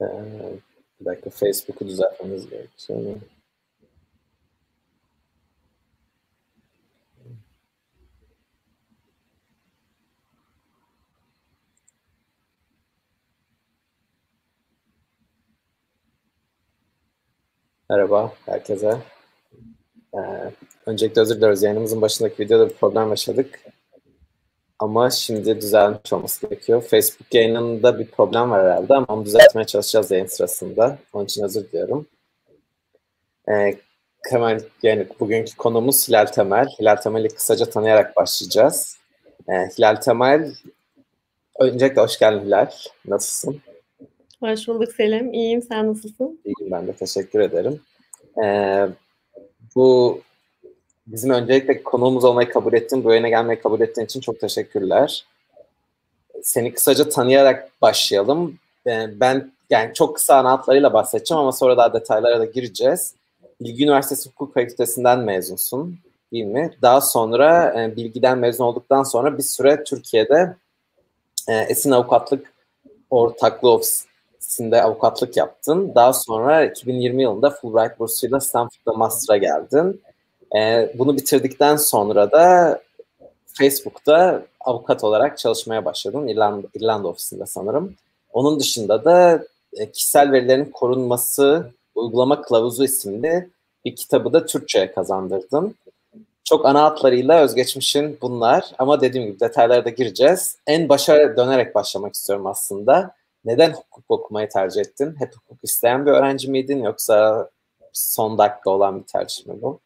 Ee, bir dakika Facebook'u düzeltmemiz gerekiyor. Merhaba herkese. Ee, öncelikle özür dileriz. Yayınımızın başındaki videoda bir problem yaşadık. Ama şimdi düzelmiş olması gerekiyor. Facebook yayınında bir problem var herhalde ama onu düzeltmeye çalışacağız yayın sırasında. Onun için özür diliyorum. Ee, hemen yani bugünkü konumuz Hilal Temel. Hilal Temel'i kısaca tanıyarak başlayacağız. Ee, Hilal Temel, öncelikle hoş geldin Hilal. Nasılsın? Hoş bulduk Selim. İyiyim. Sen nasılsın? İyiyim ben de. Teşekkür ederim. Ee, bu bizim öncelikle konuğumuz olmayı kabul ettin, bu yayına gelmeyi kabul ettiğin için çok teşekkürler. Seni kısaca tanıyarak başlayalım. Ee, ben yani çok kısa ana hatlarıyla bahsedeceğim ama sonra daha detaylara da gireceğiz. Bilgi Üniversitesi Hukuk Fakültesinden mezunsun değil mi? Daha sonra e, Bilgi'den mezun olduktan sonra bir süre Türkiye'de e, Esin Avukatlık Ortaklığı Ofisi Üniversitesi'nde avukatlık yaptın. Daha sonra 2020 yılında Fulbright bursuyla Stanford'da master'a geldin. Ee, bunu bitirdikten sonra da Facebook'ta avukat olarak çalışmaya başladın. İrlanda, İrlanda ofisinde sanırım. Onun dışında da e, kişisel verilerin korunması uygulama kılavuzu isimli bir kitabı da Türkçe'ye kazandırdın. Çok ana hatlarıyla özgeçmişin bunlar ama dediğim gibi detaylara da gireceğiz. En başa dönerek başlamak istiyorum aslında neden hukuk okumayı tercih ettin? Hep hukuk isteyen bir öğrenci miydin yoksa son dakika olan bir tercih mi bu?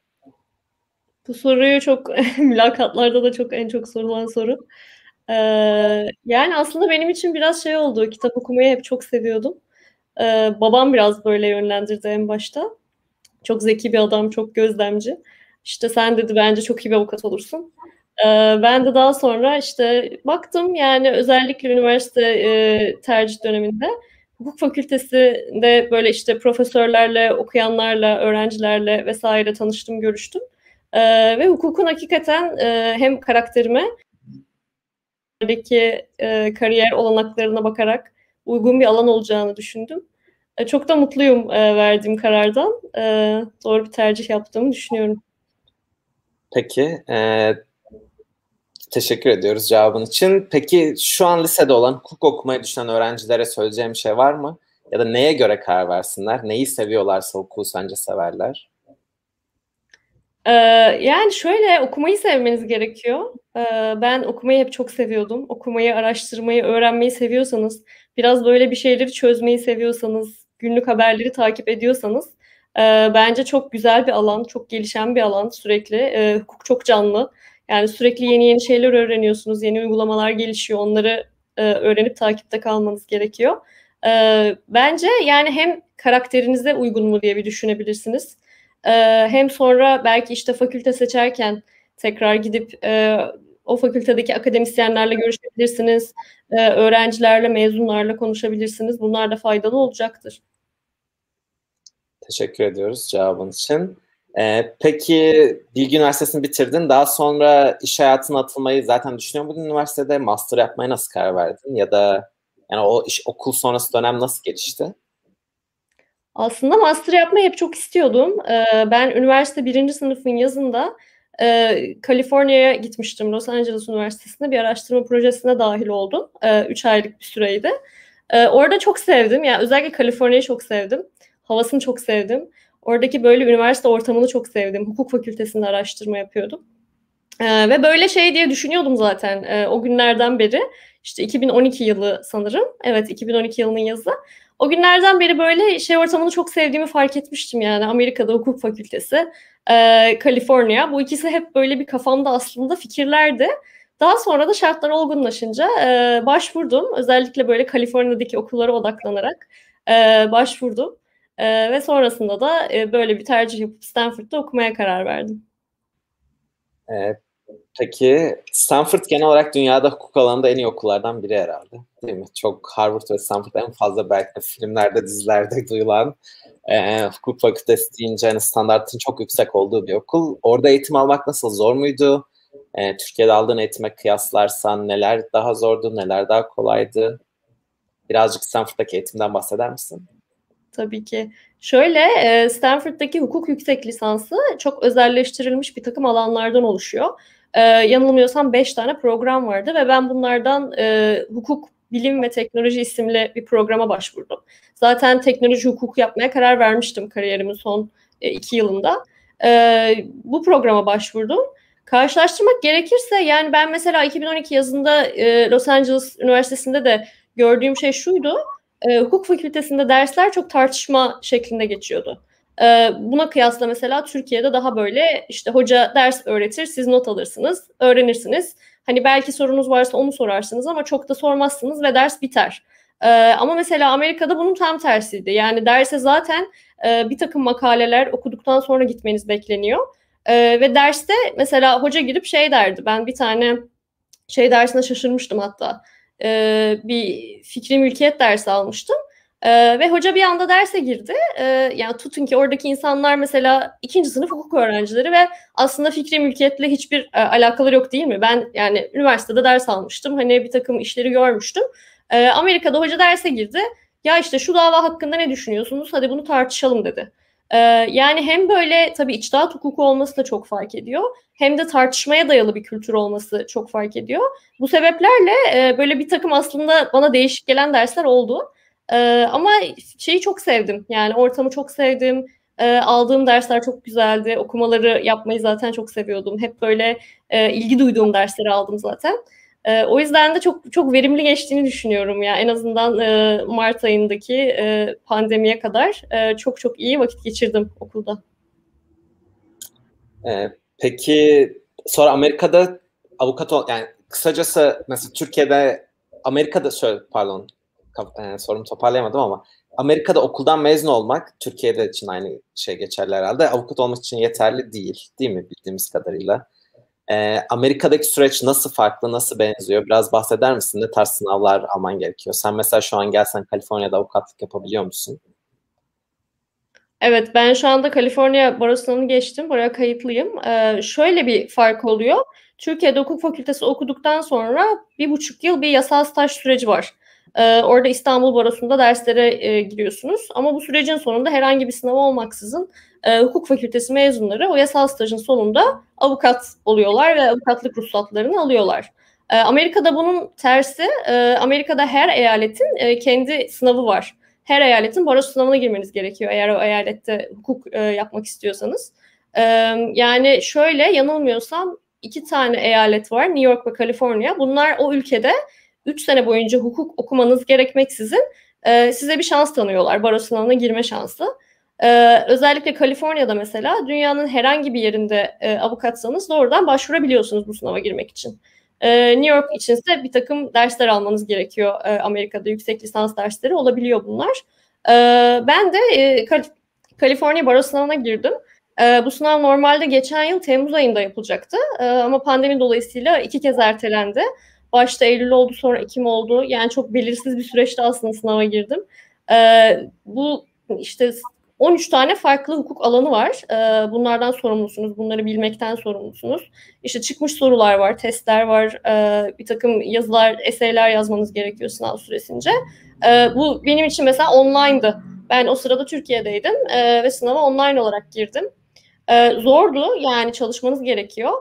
Bu soruyu çok mülakatlarda da çok en çok sorulan soru. Ee, yani aslında benim için biraz şey oldu. Kitap okumayı hep çok seviyordum. Ee, babam biraz böyle yönlendirdi en başta. Çok zeki bir adam, çok gözlemci. İşte sen dedi bence çok iyi bir avukat olursun. Ee, ben de daha sonra işte baktım yani özellikle üniversite e, tercih döneminde hukuk fakültesinde böyle işte profesörlerle, okuyanlarla, öğrencilerle vesaire tanıştım, görüştüm. Ee, ve hukukun hakikaten e, hem karakterime e, kariyer olanaklarına bakarak uygun bir alan olacağını düşündüm. E, çok da mutluyum e, verdiğim karardan. E, doğru bir tercih yaptığımı düşünüyorum. Peki, e, Teşekkür ediyoruz cevabın için. Peki şu an lisede olan hukuk okumayı düşünen öğrencilere söyleyeceğim şey var mı? Ya da neye göre karar versinler? Neyi seviyorlarsa hukuku sence severler? Ee, yani şöyle okumayı sevmeniz gerekiyor. Ee, ben okumayı hep çok seviyordum. Okumayı, araştırmayı, öğrenmeyi seviyorsanız, biraz böyle bir şeyleri çözmeyi seviyorsanız, günlük haberleri takip ediyorsanız e, bence çok güzel bir alan, çok gelişen bir alan sürekli. E, hukuk çok canlı. Yani sürekli yeni yeni şeyler öğreniyorsunuz, yeni uygulamalar gelişiyor. Onları e, öğrenip takipte kalmanız gerekiyor. Bence yani hem karakterinize uygun mu diye bir düşünebilirsiniz. E, hem sonra belki işte fakülte seçerken tekrar gidip e, o fakültedeki akademisyenlerle görüşebilirsiniz. E, öğrencilerle, mezunlarla konuşabilirsiniz. Bunlar da faydalı olacaktır. Teşekkür ediyoruz cevabın için. Ee, peki Bilgi Üniversitesi'ni bitirdin. Daha sonra iş hayatına atılmayı zaten düşünüyor muydun üniversitede? Master yapmaya nasıl karar verdin? Ya da yani o iş, okul sonrası dönem nasıl gelişti? Aslında master yapmayı hep çok istiyordum. Ee, ben üniversite birinci sınıfın yazında e, Kaliforniya'ya gitmiştim. Los Angeles Üniversitesi'nde bir araştırma projesine dahil oldum. E, üç aylık bir süreydi. E, orada çok sevdim. Yani özellikle Kaliforniya'yı çok sevdim. Havasını çok sevdim. Oradaki böyle üniversite ortamını çok sevdim. Hukuk fakültesinde araştırma yapıyordum. Ee, ve böyle şey diye düşünüyordum zaten e, o günlerden beri. İşte 2012 yılı sanırım. Evet 2012 yılının yazı. O günlerden beri böyle şey ortamını çok sevdiğimi fark etmiştim yani. Amerika'da hukuk fakültesi, e, Kaliforniya. Bu ikisi hep böyle bir kafamda aslında fikirlerdi. Daha sonra da şartlar olgunlaşınca e, başvurdum. Özellikle böyle Kaliforniya'daki okullara odaklanarak e, başvurdum. E, ve sonrasında da e, böyle bir tercih yapıp Stanford'da okumaya karar verdim. Evet. Peki Stanford genel olarak dünyada hukuk alanında en iyi okullardan biri herhalde. Değil mi? Çok Harvard ve Stanford en fazla belki de filmlerde, dizilerde duyulan e, hukuk fakültesi deyince hani standartın çok yüksek olduğu bir okul. Orada eğitim almak nasıl? Zor muydu? E, Türkiye'de aldığın eğitime kıyaslarsan neler daha zordu, neler daha kolaydı? Birazcık Stanford'daki eğitimden bahseder misin? Tabii ki. Şöyle, Stanford'daki hukuk yüksek lisansı çok özelleştirilmiş bir takım alanlardan oluşuyor. Yanılmıyorsam 5 tane program vardı ve ben bunlardan hukuk Bilim ve Teknoloji isimli bir programa başvurdum. Zaten teknoloji hukuku yapmaya karar vermiştim kariyerimin son e, iki yılında. E, bu programa başvurdum. Karşılaştırmak gerekirse yani ben mesela 2012 yazında e, Los Angeles Üniversitesi'nde de gördüğüm şey şuydu. E, hukuk fakültesinde dersler çok tartışma şeklinde geçiyordu. E, buna kıyasla mesela Türkiye'de daha böyle işte hoca ders öğretir, siz not alırsınız, öğrenirsiniz. Hani belki sorunuz varsa onu sorarsınız ama çok da sormazsınız ve ders biter. Ee, ama mesela Amerika'da bunun tam tersiydi. Yani derse zaten e, bir takım makaleler okuduktan sonra gitmeniz bekleniyor. E, ve derste mesela hoca girip şey derdi. Ben bir tane şey dersine şaşırmıştım hatta. E, bir fikri mülkiyet dersi almıştım. Ee, ve hoca bir anda derse girdi. Ee, yani tutun ki oradaki insanlar mesela ikinci sınıf hukuk öğrencileri ve aslında fikri mülkiyetle hiçbir e, alakaları yok değil mi? Ben yani üniversitede ders almıştım. Hani bir takım işleri görmüştüm. Ee, Amerika'da hoca derse girdi. Ya işte şu dava hakkında ne düşünüyorsunuz? Hadi bunu tartışalım dedi. Ee, yani hem böyle tabii içtihat hukuku olması da çok fark ediyor. Hem de tartışmaya dayalı bir kültür olması çok fark ediyor. Bu sebeplerle e, böyle bir takım aslında bana değişik gelen dersler oldu. E, ama şeyi çok sevdim. Yani ortamı çok sevdim. E, aldığım dersler çok güzeldi. Okumaları yapmayı zaten çok seviyordum. Hep böyle e, ilgi duyduğum dersleri aldım zaten. E, o yüzden de çok çok verimli geçtiğini düşünüyorum ya. En azından e, Mart ayındaki e, pandemiye kadar e, çok çok iyi vakit geçirdim okulda. E, peki sonra Amerika'da avukat ol yani kısacası mesela Türkiye'de Amerika'da şöyle pardon e, sorumu toparlayamadım ama Amerika'da okuldan mezun olmak Türkiye'de için aynı şey geçerli herhalde. Avukat olmak için yeterli değil. Değil mi bildiğimiz kadarıyla? E, Amerika'daki süreç nasıl farklı, nasıl benziyor? Biraz bahseder misin? Ne tarz sınavlar alman gerekiyor? Sen mesela şu an gelsen Kaliforniya'da avukatlık yapabiliyor musun? Evet, ben şu anda Kaliforniya sınavını geçtim. Buraya kayıtlıyım. Ee, şöyle bir fark oluyor. Türkiye'de hukuk fakültesi okuduktan sonra bir buçuk yıl bir yasal staj süreci var. Ee, orada İstanbul Barosu'nda derslere e, giriyorsunuz. Ama bu sürecin sonunda herhangi bir sınav olmaksızın e, hukuk fakültesi mezunları o yasal stajın sonunda avukat oluyorlar ve avukatlık ruhsatlarını alıyorlar. E, Amerika'da bunun tersi, e, Amerika'da her eyaletin kendi sınavı var. Her eyaletin baro sınavına girmeniz gerekiyor eğer o eyalette hukuk yapmak istiyorsanız. Yani şöyle yanılmıyorsam iki tane eyalet var New York ve Kaliforniya. Bunlar o ülkede 3 sene boyunca hukuk okumanız gerekmeksizin e, size bir şans tanıyorlar. Baro sınavına girme şansı. E, özellikle Kaliforniya'da mesela dünyanın herhangi bir yerinde e, avukatsanız doğrudan başvurabiliyorsunuz bu sınava girmek için. E, New York içinse bir takım dersler almanız gerekiyor. E, Amerika'da yüksek lisans dersleri olabiliyor bunlar. E, ben de e, Kal Kaliforniya Baro sınavına girdim. E, bu sınav normalde geçen yıl Temmuz ayında yapılacaktı. E, ama pandemi dolayısıyla iki kez ertelendi. Başta Eylül oldu sonra Ekim oldu. Yani çok belirsiz bir süreçte aslında sınava girdim. Ee, bu işte 13 tane farklı hukuk alanı var. Ee, bunlardan sorumlusunuz. Bunları bilmekten sorumlusunuz. İşte çıkmış sorular var, testler var. Ee, bir takım yazılar, eseyler yazmanız gerekiyor sınav süresince. Ee, bu benim için mesela online'dı. Ben o sırada Türkiye'deydim e, ve sınava online olarak girdim. E, zordu yani çalışmanız gerekiyor.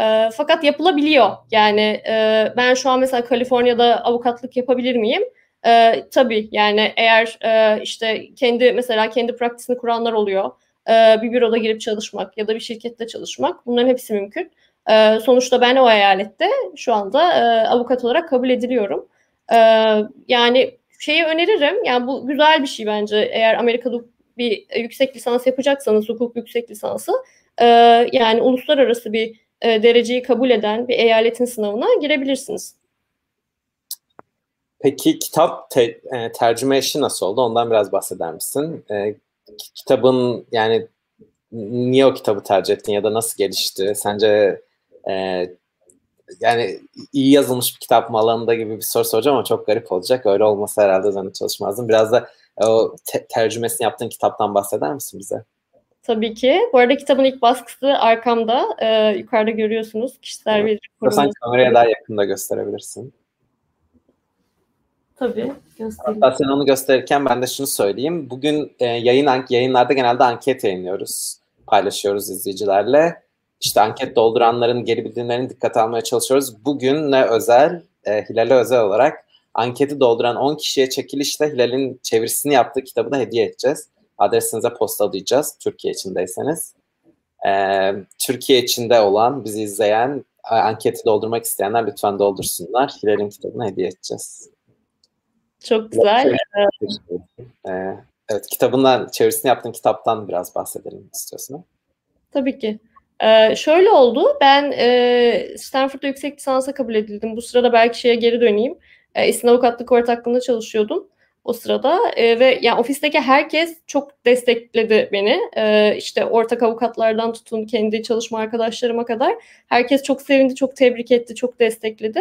E, fakat yapılabiliyor. Yani e, ben şu an mesela Kaliforniya'da avukatlık yapabilir miyim? E, tabii yani eğer e, işte kendi mesela kendi praktisini kuranlar oluyor. E, bir büroda girip çalışmak ya da bir şirkette çalışmak bunların hepsi mümkün. E, sonuçta ben o eyalette şu anda e, avukat olarak kabul ediliyorum. E, yani şeyi öneririm. Yani bu güzel bir şey bence. Eğer Amerika'da bir yüksek lisans yapacaksanız hukuk yüksek lisansı e, yani uluslararası bir e, dereceyi kabul eden bir eyaletin sınavına girebilirsiniz. Peki kitap te, e, tercüme işi nasıl oldu? Ondan biraz bahseder misin? E, kitabın yani niye o kitabı tercih ettin ya da nasıl gelişti? Sence e, yani iyi yazılmış bir kitap mı alanında gibi bir soru soracağım ama çok garip olacak. Öyle olmasa herhalde üzerine çalışmazdım. Biraz da o te- tercümesini yaptığın kitaptan bahseder misin bize? Tabii ki. Bu arada kitabın ilk baskısı arkamda. E, yukarıda görüyorsunuz. Kişisel evet. bir Sen kameraya daha yakında gösterebilirsin. Tabii göstereyim. Hatta sen onu gösterirken ben de şunu söyleyeyim. Bugün e, yayın yayınlarda genelde anket yayınlıyoruz. Paylaşıyoruz izleyicilerle. İşte anket dolduranların geri bildirimlerini dikkate almaya çalışıyoruz. Bugün ne özel, e, Hilal'e özel olarak anketi dolduran 10 kişiye çekilişte Hilal'in çevirisini yaptığı kitabı da hediye edeceğiz. Adresinize postalayacağız Türkiye içindeyseniz. Ee, Türkiye içinde olan, bizi izleyen, anketi doldurmak isteyenler lütfen doldursunlar. Hilal'in kitabını hediye edeceğiz. Çok güzel. Ee, evet, kitabından, çevirisini yaptığın kitaptan biraz bahsedelim istiyorsun. Tabii ki. Ee, şöyle oldu, ben e, Stanford'da yüksek lisansa kabul edildim. Bu sırada belki şeye geri döneyim. E, İstin Avukatlık Ortaklığı'nda çalışıyordum o sırada e, ve yani ofisteki herkes çok destekledi beni. E, işte ortak avukatlardan tutun kendi çalışma arkadaşlarıma kadar herkes çok sevindi, çok tebrik etti, çok destekledi.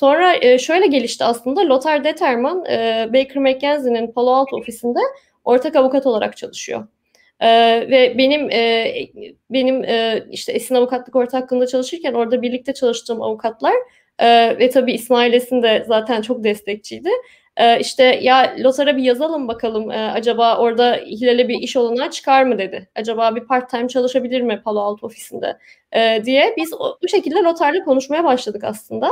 Sonra e, şöyle gelişti aslında Lothar Determan e, Baker McKenzie'nin Palo Alto ofisinde ortak avukat olarak çalışıyor. Ee, ve benim e, benim e, işte Esin Avukatlık Ortaklığı'nda çalışırken orada birlikte çalıştığım avukatlar e, ve tabii İsmail Esin de zaten çok destekçiydi. E, işte ya Lothar'a bir yazalım bakalım e, acaba orada Hilal'e bir iş olanağı çıkar mı dedi. Acaba bir part time çalışabilir mi Palo Alto ofisinde e, diye biz o, bu şekilde Lothar'la konuşmaya başladık aslında.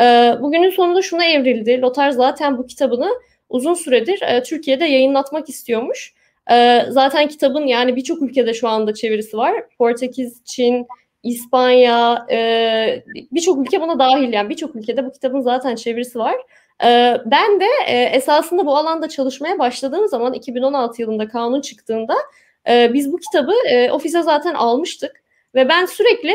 E, bugünün sonunda şuna evrildi. Lothar zaten bu kitabını uzun süredir e, Türkiye'de yayınlatmak istiyormuş. E, zaten kitabın yani birçok ülkede şu anda çevirisi var. Portekiz, Çin, İspanya, e, birçok ülke buna dahil yani birçok ülkede bu kitabın zaten çevirisi var. E, ben de e, esasında bu alanda çalışmaya başladığım zaman 2016 yılında kanun çıktığında e, biz bu kitabı e, ofise zaten almıştık ve ben sürekli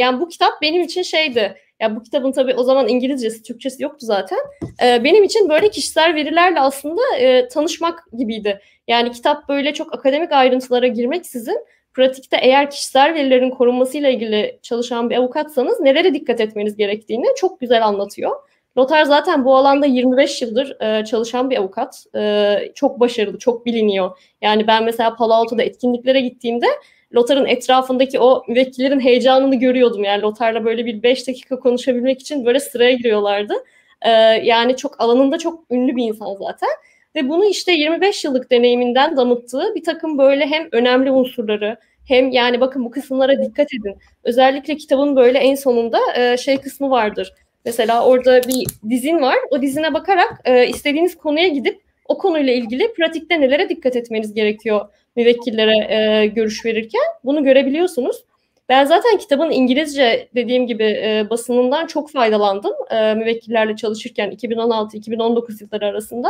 yani bu kitap benim için şeydi. Ya bu kitabın tabii o zaman İngilizcesi, Türkçesi yoktu zaten. Benim için böyle kişisel verilerle aslında tanışmak gibiydi. Yani kitap böyle çok akademik ayrıntılara girmeksizin pratikte eğer kişisel verilerin korunmasıyla ilgili çalışan bir avukatsanız nelere dikkat etmeniz gerektiğini çok güzel anlatıyor. Lothar zaten bu alanda 25 yıldır e, çalışan bir avukat. E, çok başarılı, çok biliniyor. Yani ben mesela Palo Alto'da etkinliklere gittiğimde Lothar'ın etrafındaki o müvekkillerin heyecanını görüyordum. Yani Lothar'la böyle bir 5 dakika konuşabilmek için böyle sıraya giriyorlardı. E, yani çok alanında çok ünlü bir insan zaten. Ve bunu işte 25 yıllık deneyiminden damıttığı bir takım böyle hem önemli unsurları hem yani bakın bu kısımlara dikkat edin. Özellikle kitabın böyle en sonunda e, şey kısmı vardır. Mesela orada bir dizin var. O dizine bakarak e, istediğiniz konuya gidip o konuyla ilgili pratikte nelere dikkat etmeniz gerekiyor müvekkillere e, görüş verirken bunu görebiliyorsunuz. Ben zaten kitabın İngilizce dediğim gibi e, basınından çok faydalandım e, müvekkillerle çalışırken 2016-2019 yılları arasında.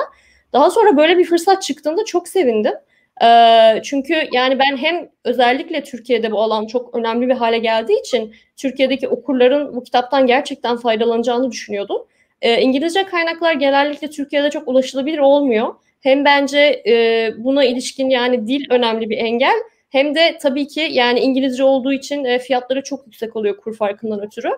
Daha sonra böyle bir fırsat çıktığında çok sevindim. Çünkü yani ben hem özellikle Türkiye'de bu alan çok önemli bir hale geldiği için Türkiye'deki okurların bu kitaptan gerçekten faydalanacağını düşünüyordum. E, İngilizce kaynaklar genellikle Türkiye'de çok ulaşılabilir olmuyor. Hem bence e, buna ilişkin yani dil önemli bir engel hem de tabii ki yani İngilizce olduğu için e, fiyatları çok yüksek oluyor kur farkından ötürü.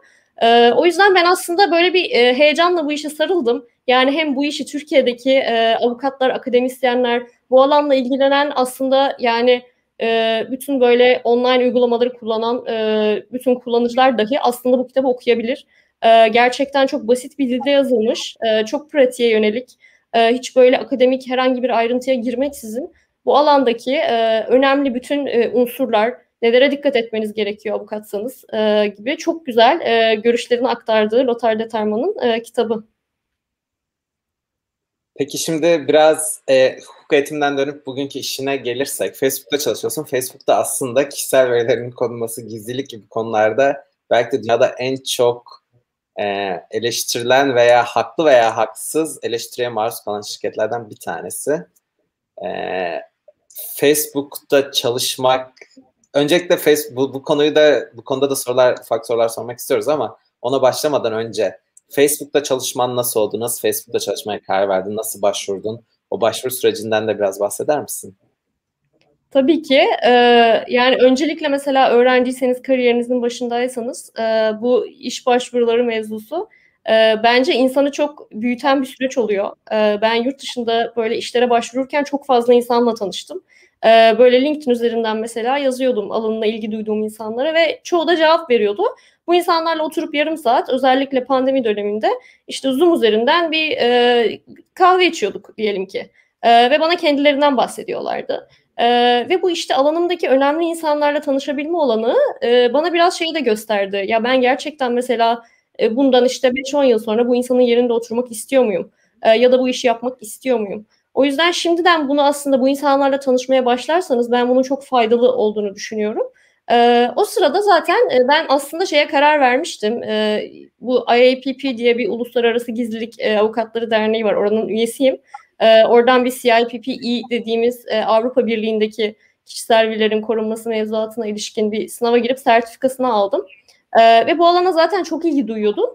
E, o yüzden ben aslında böyle bir e, heyecanla bu işe sarıldım. Yani hem bu işi Türkiye'deki e, avukatlar, akademisyenler, bu alanla ilgilenen aslında yani e, bütün böyle online uygulamaları kullanan e, bütün kullanıcılar dahi aslında bu kitabı okuyabilir. E, gerçekten çok basit bir dilde yazılmış, e, çok pratiğe yönelik, e, hiç böyle akademik herhangi bir ayrıntıya girmeksizin bu alandaki e, önemli bütün e, unsurlar, nelere dikkat etmeniz gerekiyor avukatsanız e, gibi çok güzel e, görüşlerini aktardığı Lothar Determan'ın e, kitabı. Peki şimdi biraz e, hukuk eğitiminden dönüp bugünkü işine gelirsek, Facebook'ta çalışıyorsun. Facebook'ta aslında kişisel verilerin korunması, gizlilik gibi konularda belki de dünyada en çok e, eleştirilen veya haklı veya haksız eleştiriye maruz kalan şirketlerden bir tanesi. E, Facebook'ta çalışmak, öncelikle Facebook bu, bu konuyu da bu konuda da sorular, ufak sorular sormak istiyoruz ama ona başlamadan önce Facebook'ta çalışman nasıl oldu? Nasıl Facebook'ta çalışmaya karar verdin? Nasıl başvurdun? O başvuru sürecinden de biraz bahseder misin? Tabii ki. E, yani öncelikle mesela öğrenciyseniz, kariyerinizin başındaysanız e, bu iş başvuruları mevzusu e, bence insanı çok büyüten bir süreç oluyor. E, ben yurt dışında böyle işlere başvururken çok fazla insanla tanıştım. E, böyle LinkedIn üzerinden mesela yazıyordum alanına ilgi duyduğum insanlara ve çoğu da cevap veriyordu. Bu insanlarla oturup yarım saat özellikle pandemi döneminde işte Zoom üzerinden bir e, kahve içiyorduk diyelim ki. E, ve bana kendilerinden bahsediyorlardı. E, ve bu işte alanımdaki önemli insanlarla tanışabilme olanı e, bana biraz şeyi de gösterdi. Ya ben gerçekten mesela e, bundan işte 5-10 yıl sonra bu insanın yerinde oturmak istiyor muyum? E, ya da bu işi yapmak istiyor muyum? O yüzden şimdiden bunu aslında bu insanlarla tanışmaya başlarsanız ben bunun çok faydalı olduğunu düşünüyorum. E, o sırada zaten e, ben aslında şeye karar vermiştim. E, bu IAPP diye bir uluslararası gizlilik e, avukatları derneği var. Oranın üyesiyim. E, oradan bir CIPPE dediğimiz e, Avrupa Birliği'ndeki kişisel verilerin korunması mevzuatına ilişkin bir sınava girip sertifikasını aldım. E, ve bu alana zaten çok ilgi duyuyordum.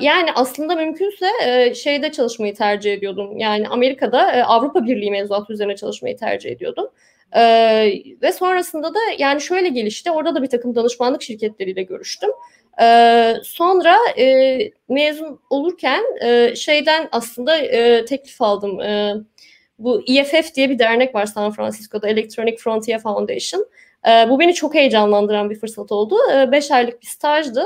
Yani aslında mümkünse e, şeyde çalışmayı tercih ediyordum. Yani Amerika'da Avrupa Birliği mevzuatı üzerine çalışmayı tercih ediyordum. Ee, ve sonrasında da yani şöyle gelişti. Orada da bir takım danışmanlık şirketleriyle görüştüm. Ee, sonra e, mezun olurken e, şeyden aslında e, teklif aldım. E, bu EFF diye bir dernek var San Francisco'da Electronic Frontier Foundation. E, bu beni çok heyecanlandıran bir fırsat oldu. E, beş aylık bir stajdı.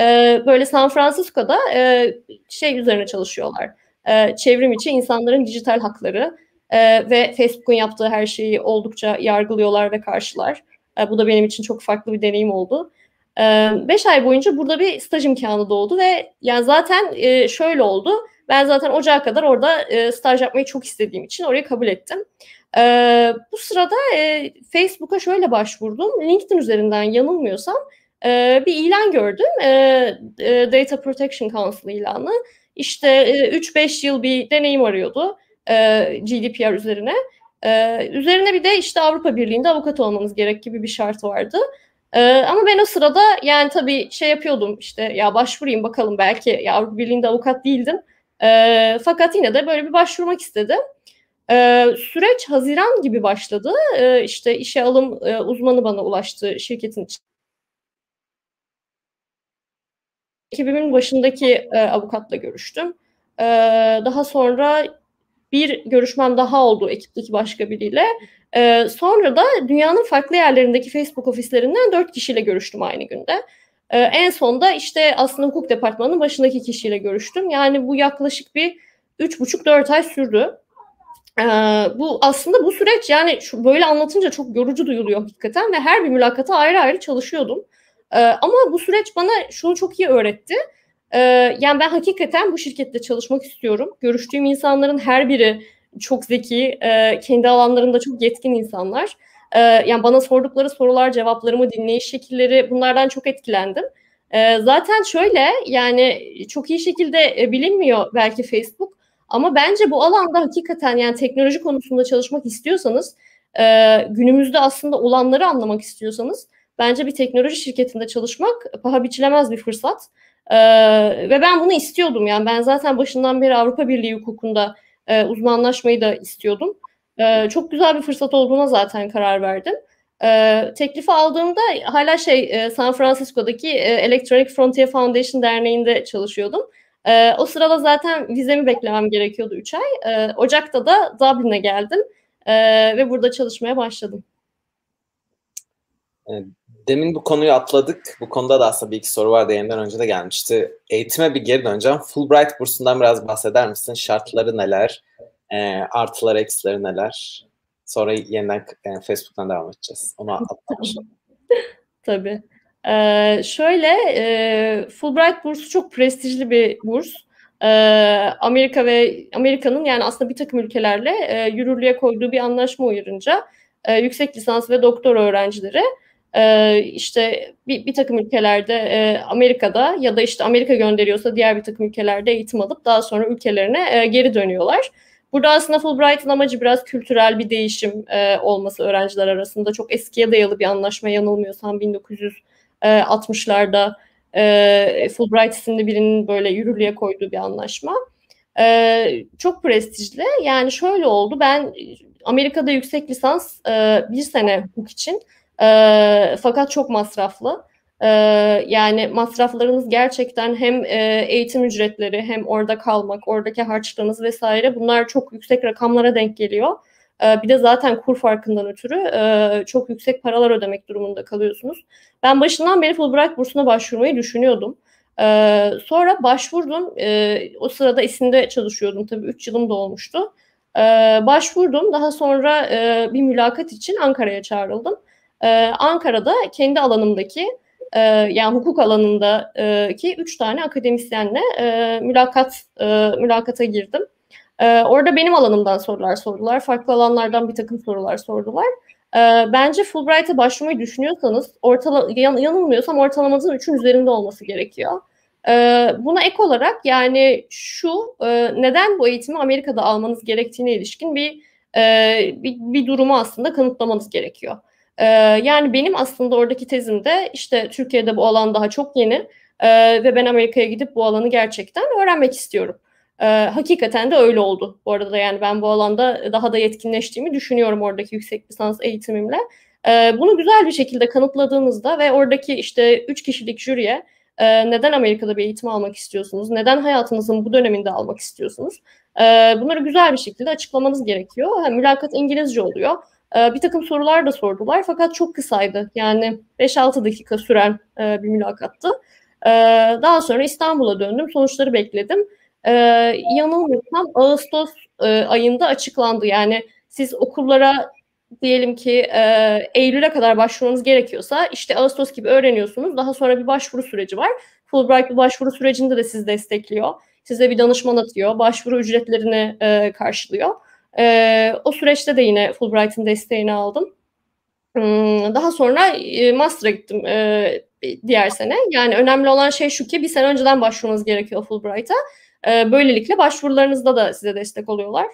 E, böyle San Francisco'da e, şey üzerine çalışıyorlar. E, çevrim içi insanların dijital hakları e, ve Facebook'un yaptığı her şeyi oldukça yargılıyorlar ve karşılar. E, bu da benim için çok farklı bir deneyim oldu. E, beş ay boyunca burada bir staj imkanı doğdu ve yani zaten e, şöyle oldu. Ben zaten ocağa kadar orada e, staj yapmayı çok istediğim için orayı kabul ettim. Bu sırada e, Facebook'a şöyle başvurdum. LinkedIn üzerinden yanılmıyorsam bir ilan gördüm. Data Protection Council ilanı. İşte e, 3-5 yıl bir deneyim arıyordu e, GDPR üzerine. E, üzerine bir de işte Avrupa Birliği'nde avukat olmanız gerek gibi bir şart vardı. E, ama ben o sırada yani tabii şey yapıyordum işte ya başvurayım bakalım belki ya Avrupa Birliği'nde avukat değildim. E, fakat yine de böyle bir başvurmak istedim. E, süreç Haziran gibi başladı. E, işte işe alım e, uzmanı bana ulaştı şirketin için. Ekibimin başındaki e, avukatla görüştüm. E, daha sonra bir görüşmem daha oldu ekipteki başka biriyle. Ee, sonra da dünyanın farklı yerlerindeki Facebook ofislerinden dört kişiyle görüştüm aynı günde. Ee, en sonda işte aslında hukuk departmanının başındaki kişiyle görüştüm. Yani bu yaklaşık bir üç buçuk dört ay sürdü. Ee, bu aslında bu süreç yani şu böyle anlatınca çok yorucu duyuluyor hakikaten ve her bir mülakata ayrı ayrı çalışıyordum. Ee, ama bu süreç bana şunu çok iyi öğretti. Ee, yani ben hakikaten bu şirkette çalışmak istiyorum. Görüştüğüm insanların her biri çok zeki, e, kendi alanlarında çok yetkin insanlar. E, yani bana sordukları sorular, cevaplarımı, dinleyiş şekilleri bunlardan çok etkilendim. E, zaten şöyle yani çok iyi şekilde e, bilinmiyor belki Facebook ama bence bu alanda hakikaten yani teknoloji konusunda çalışmak istiyorsanız e, günümüzde aslında olanları anlamak istiyorsanız bence bir teknoloji şirketinde çalışmak paha biçilemez bir fırsat. Ee, ve ben bunu istiyordum yani ben zaten başından beri Avrupa Birliği hukukunda e, uzmanlaşmayı da istiyordum. E, çok güzel bir fırsat olduğuna zaten karar verdim. E, teklifi aldığımda hala şey e, San Francisco'daki e, Electronic Frontier Foundation Derneği'nde çalışıyordum. E, o sırada zaten vizemi beklemem gerekiyordu 3 ay. E, Ocak'ta da Dublin'e geldim e, ve burada çalışmaya başladım. Demin bu konuyu atladık. Bu konuda da aslında bir iki soru vardı yayından önce de gelmişti. Eğitime bir geri döneceğim. Fulbright bursundan biraz bahseder misin? Şartları neler? E, artıları, eksileri neler? Sonra yeniden e, Facebook'tan devam edeceğiz. Onu atlamışım. Tabii. Ee, şöyle, e, Fulbright bursu çok prestijli bir burs. Ee, Amerika ve Amerika'nın yani aslında bir takım ülkelerle e, yürürlüğe koyduğu bir anlaşma uyarınca e, yüksek lisans ve doktor öğrencileri e, işte bir, bir takım ülkelerde e, Amerika'da ya da işte Amerika gönderiyorsa diğer bir takım ülkelerde eğitim alıp daha sonra ülkelerine e, geri dönüyorlar. Burada aslında Fulbright'ın amacı biraz kültürel bir değişim e, olması öğrenciler arasında. Çok eskiye dayalı bir anlaşma yanılmıyorsam 1960'larda e, Fulbright isimli birinin böyle yürürlüğe koyduğu bir anlaşma. Çok prestijli. Yani şöyle oldu. Ben Amerika'da yüksek lisans bir sene hukuk için e, fakat çok masraflı. E, yani masraflarınız gerçekten hem e, eğitim ücretleri hem orada kalmak, oradaki harçlığınız vesaire bunlar çok yüksek rakamlara denk geliyor. bir de zaten kur farkından ötürü çok yüksek paralar ödemek durumunda kalıyorsunuz. Ben başından beri Fulbright bursuna başvurmayı düşünüyordum. sonra başvurdum. o sırada isimde çalışıyordum. Tabii 3 yılım da olmuştu. başvurdum. Daha sonra bir mülakat için Ankara'ya çağrıldım. Ankara'da kendi alanımdaki yani hukuk alanındaki üç tane akademisyenle mülakat mülakata girdim. Ee, orada benim alanımdan sorular sordular. Farklı alanlardan bir takım sorular sordular. Ee, bence Fulbright'a başvurmayı düşünüyorsanız ortala yan, yanılmıyorsam ortalamanızın 3'ün üzerinde olması gerekiyor. Ee, buna ek olarak yani şu e, neden bu eğitimi Amerika'da almanız gerektiğine ilişkin bir e, bir, bir durumu aslında kanıtlamanız gerekiyor. E, yani benim aslında oradaki tezimde işte Türkiye'de bu alan daha çok yeni e, ve ben Amerika'ya gidip bu alanı gerçekten öğrenmek istiyorum. E, hakikaten de öyle oldu. Bu arada yani ben bu alanda daha da yetkinleştiğimi düşünüyorum oradaki yüksek lisans eğitimimle. E, bunu güzel bir şekilde kanıtladığınızda ve oradaki işte üç kişilik jüriye e, neden Amerika'da bir eğitim almak istiyorsunuz? Neden hayatınızın bu döneminde almak istiyorsunuz? E, bunları güzel bir şekilde açıklamanız gerekiyor. Ha, mülakat İngilizce oluyor. E, bir takım sorular da sordular fakat çok kısaydı. Yani 5-6 dakika süren e, bir mülakattı. E, daha sonra İstanbul'a döndüm. Sonuçları bekledim e, yanılmıyorsam Ağustos e, ayında açıklandı. Yani siz okullara diyelim ki e, Eylül'e kadar başvurmanız gerekiyorsa işte Ağustos gibi öğreniyorsunuz. Daha sonra bir başvuru süreci var. Fulbright bu başvuru sürecinde de sizi destekliyor. Size bir danışman atıyor. Başvuru ücretlerini e, karşılıyor. E, o süreçte de yine Fulbright'ın desteğini aldım. Hmm, daha sonra e, master'a gittim e, diğer sene. Yani önemli olan şey şu ki bir sene önceden başvurmanız gerekiyor Fulbright'a. E, böylelikle başvurularınızda da size destek oluyorlar.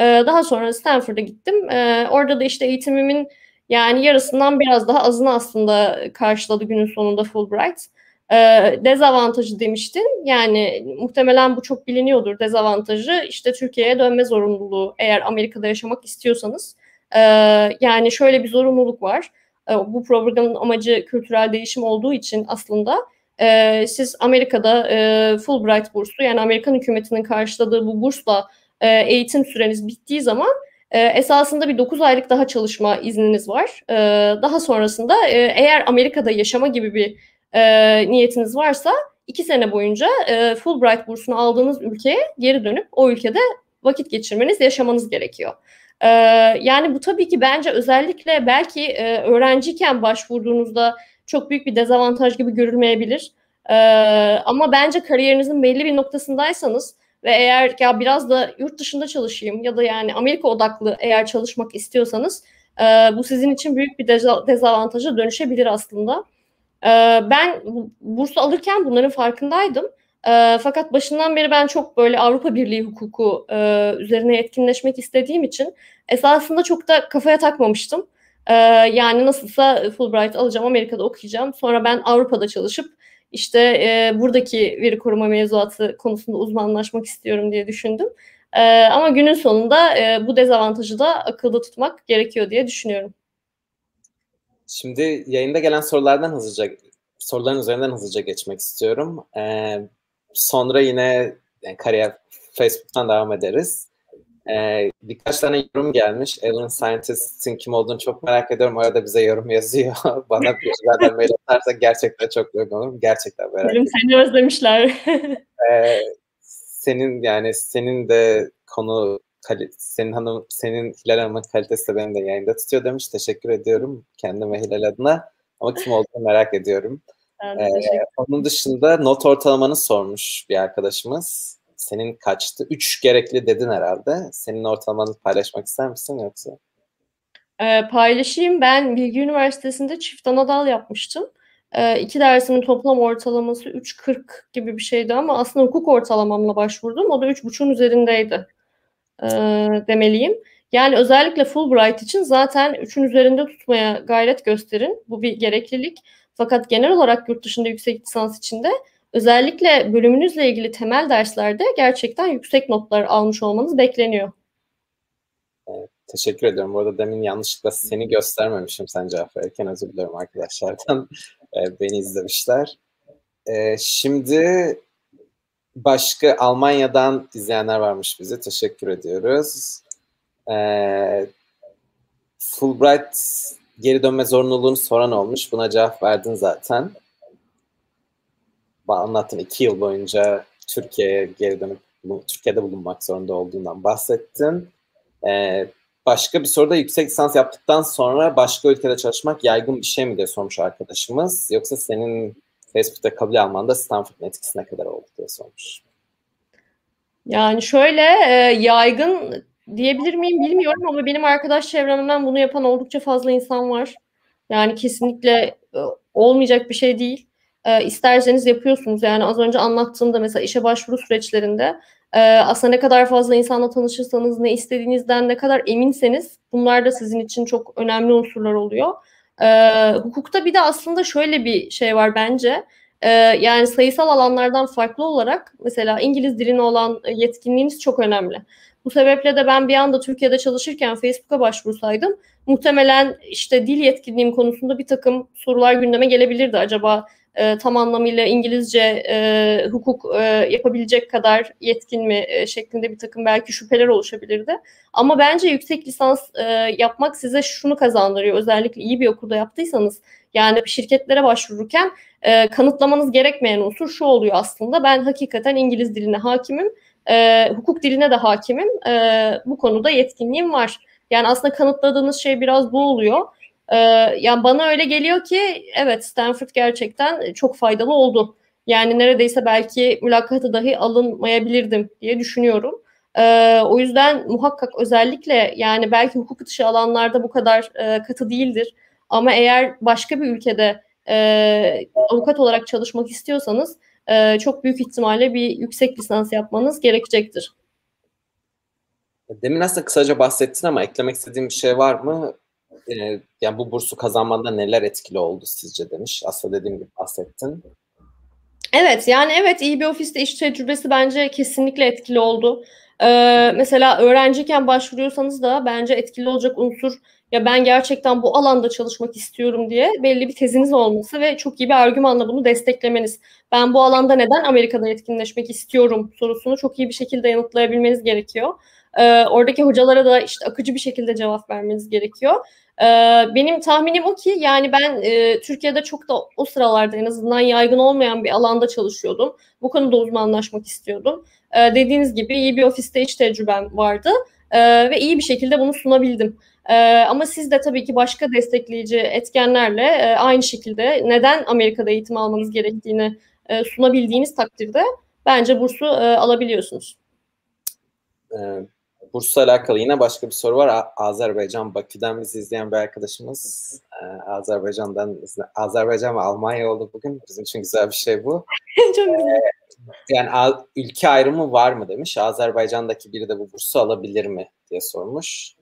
E, daha sonra Stanford'a gittim. Orada da işte eğitimimin yani yarısından biraz daha azını aslında karşıladı günün sonunda Fulbright. E, dezavantajı demiştin. Yani muhtemelen bu çok biliniyordur dezavantajı. İşte Türkiye'ye dönme zorunluluğu eğer Amerika'da yaşamak istiyorsanız. E, yani şöyle bir zorunluluk var. E, bu programın amacı kültürel değişim olduğu için aslında e, siz Amerika'da e, Fulbright burslu yani Amerikan hükümetinin karşıladığı bu bursla e, eğitim süreniz bittiği zaman e, esasında bir 9 aylık daha çalışma izniniz var. E, daha sonrasında e, eğer Amerika'da yaşama gibi bir e, niyetiniz varsa 2 sene boyunca e, Fulbright bursunu aldığınız ülkeye geri dönüp o ülkede vakit geçirmeniz, yaşamanız gerekiyor. Ee, yani bu tabii ki bence özellikle belki e, öğrenciyken başvurduğunuzda çok büyük bir dezavantaj gibi görülmeyebilir. Ee, ama bence kariyerinizin belli bir noktasındaysanız ve eğer ya biraz da yurt dışında çalışayım ya da yani Amerika odaklı eğer çalışmak istiyorsanız e, bu sizin için büyük bir dezavantaja dönüşebilir aslında. E, ben burs alırken bunların farkındaydım. E, fakat başından beri ben çok böyle Avrupa Birliği hukuku e, üzerine etkinleşmek istediğim için esasında çok da kafaya takmamıştım. Ee, yani nasılsa Fulbright alacağım, Amerika'da okuyacağım. Sonra ben Avrupa'da çalışıp işte e, buradaki veri koruma mevzuatı konusunda uzmanlaşmak istiyorum diye düşündüm. E, ama günün sonunda e, bu dezavantajı da akılda tutmak gerekiyor diye düşünüyorum. Şimdi yayında gelen sorulardan hızlıca soruların üzerinden hızlıca geçmek istiyorum. Ee, sonra yine yani kariyer Facebook'tan devam ederiz. Ee, birkaç tane yorum gelmiş. Alien Scientist'in kim olduğunu çok merak ediyorum. Orada bize yorum yazıyor. Bana bir şeylerden mail atarsa gerçekten çok memnun olurum. Gerçekten merak ediyorum. Seni özlemişler. ee, senin yani senin de konu senin hanım senin Hilal Hanım'ın kalitesi de benim de yayında tutuyor demiş. Teşekkür ediyorum kendim ve Hilal adına. Ama kim olduğunu merak ediyorum. Ee, onun dışında not ortalamanı sormuş bir arkadaşımız senin kaçtı? Üç gerekli dedin herhalde. Senin ortalamanı paylaşmak ister misin yoksa? E, paylaşayım. Ben Bilgi Üniversitesi'nde çift ana dal yapmıştım. E, iki dersimin toplam ortalaması 3.40 gibi bir şeydi ama aslında hukuk ortalamamla başvurdum. O da 3.5'un üzerindeydi e, demeliyim. Yani özellikle Fulbright için zaten 3'ün üzerinde tutmaya gayret gösterin. Bu bir gereklilik. Fakat genel olarak yurt dışında yüksek lisans için de özellikle bölümünüzle ilgili temel derslerde gerçekten yüksek notlar almış olmanız bekleniyor. Evet, teşekkür ediyorum. Bu arada demin yanlışlıkla seni göstermemişim sen cevap verirken. Özür dilerim arkadaşlardan. Beni izlemişler. E, şimdi başka Almanya'dan izleyenler varmış bize. Teşekkür ediyoruz. E, Fulbright geri dönme zorunluluğunu soran olmuş. Buna cevap verdin zaten. Anlattın iki yıl boyunca Türkiye'ye geri dönüp Türkiye'de bulunmak zorunda olduğundan bahsettin. Ee, başka bir soruda yüksek lisans yaptıktan sonra başka ülkede çalışmak yaygın bir şey mi diye sormuş arkadaşımız. Yoksa senin Facebook'ta kabul almanda Stanford'un etkisi ne kadar oldu diye sormuş. Yani şöyle e, yaygın diyebilir miyim bilmiyorum ama benim arkadaş çevremden bunu yapan oldukça fazla insan var. Yani kesinlikle e, olmayacak bir şey değil. E, isterseniz yapıyorsunuz. Yani az önce anlattığımda mesela işe başvuru süreçlerinde e, aslında ne kadar fazla insanla tanışırsanız, ne istediğinizden ne kadar eminseniz bunlar da sizin için çok önemli unsurlar oluyor. E, hukukta bir de aslında şöyle bir şey var bence. E, yani sayısal alanlardan farklı olarak mesela İngiliz diline olan yetkinliğiniz çok önemli. Bu sebeple de ben bir anda Türkiye'de çalışırken Facebook'a başvursaydım muhtemelen işte dil yetkinliğim konusunda bir takım sorular gündeme gelebilirdi. Acaba e, tam anlamıyla İngilizce e, hukuk e, yapabilecek kadar yetkin mi e, şeklinde bir takım belki şüpheler oluşabilirdi. Ama bence yüksek lisans e, yapmak size şunu kazandırıyor. Özellikle iyi bir okulda yaptıysanız yani şirketlere başvururken e, kanıtlamanız gerekmeyen unsur şu oluyor aslında. Ben hakikaten İngiliz diline hakimim, e, hukuk diline de hakimim. E, bu konuda yetkinliğim var. Yani aslında kanıtladığınız şey biraz bu oluyor. Ee, yani bana öyle geliyor ki evet Stanford gerçekten çok faydalı oldu. Yani neredeyse belki mülakatı dahi alınmayabilirdim diye düşünüyorum. Ee, o yüzden muhakkak özellikle yani belki hukuk dışı alanlarda bu kadar e, katı değildir. Ama eğer başka bir ülkede e, avukat olarak çalışmak istiyorsanız e, çok büyük ihtimalle bir yüksek lisans yapmanız gerekecektir. Demin aslında kısaca bahsettin ama eklemek istediğim bir şey var mı? E, yani bu bursu kazanmanda neler etkili oldu sizce demiş. Aslında dediğim gibi bahsettin. Evet yani evet iyi bir ofiste iş tecrübesi bence kesinlikle etkili oldu. Ee, mesela öğrenciyken başvuruyorsanız da bence etkili olacak unsur ya ben gerçekten bu alanda çalışmak istiyorum diye belli bir teziniz olması ve çok iyi bir argümanla bunu desteklemeniz. Ben bu alanda neden Amerika'da yetkinleşmek istiyorum sorusunu çok iyi bir şekilde yanıtlayabilmeniz gerekiyor. Ee, oradaki hocalara da işte akıcı bir şekilde cevap vermeniz gerekiyor. Ee, benim tahminim o ki yani ben e, Türkiye'de çok da o sıralarda en azından yaygın olmayan bir alanda çalışıyordum. Bu konuda uzmanlaşmak istiyordum. Ee, dediğiniz gibi iyi bir ofiste iş tecrübem vardı ee, ve iyi bir şekilde bunu sunabildim. Ee, ama siz de tabii ki başka destekleyici etkenlerle e, aynı şekilde neden Amerika'da eğitim almanız gerektiğini e, sunabildiğiniz takdirde bence bursu e, alabiliyorsunuz. Bursla alakalı yine başka bir soru var. Azerbaycan, Bakü'den bizi izleyen bir arkadaşımız. Ee, Azerbaycan'dan, Azerbaycan ve Almanya oldu bugün. Bizim için güzel bir şey bu. Çok güzel. Ee, yani ülke ayrımı var mı demiş. Azerbaycan'daki biri de bu bursu alabilir mi diye sormuş.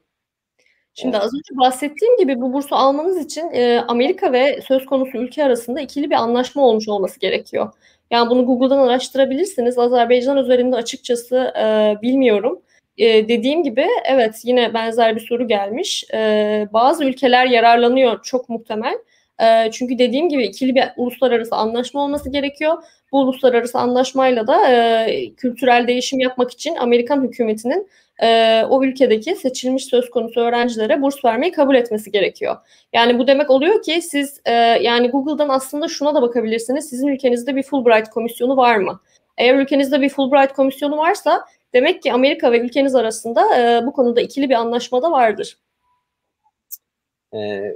Şimdi az önce bahsettiğim gibi bu bursu almanız için e, Amerika ve söz konusu ülke arasında ikili bir anlaşma olmuş olması gerekiyor. Yani bunu Google'dan araştırabilirsiniz. Azerbaycan üzerinde açıkçası e, bilmiyorum. E, dediğim gibi evet yine benzer bir soru gelmiş. E, bazı ülkeler yararlanıyor çok muhtemel. E, çünkü dediğim gibi ikili bir uluslararası anlaşma olması gerekiyor. Bu uluslararası anlaşmayla da e, kültürel değişim yapmak için Amerikan hükümetinin e, o ülkedeki seçilmiş söz konusu öğrencilere burs vermeyi kabul etmesi gerekiyor. Yani bu demek oluyor ki siz e, yani Google'dan aslında şuna da bakabilirsiniz. Sizin ülkenizde bir Fulbright komisyonu var mı? Eğer ülkenizde bir Fulbright komisyonu varsa Demek ki Amerika ve ülkeniz arasında e, bu konuda ikili bir anlaşma da vardır. Ee,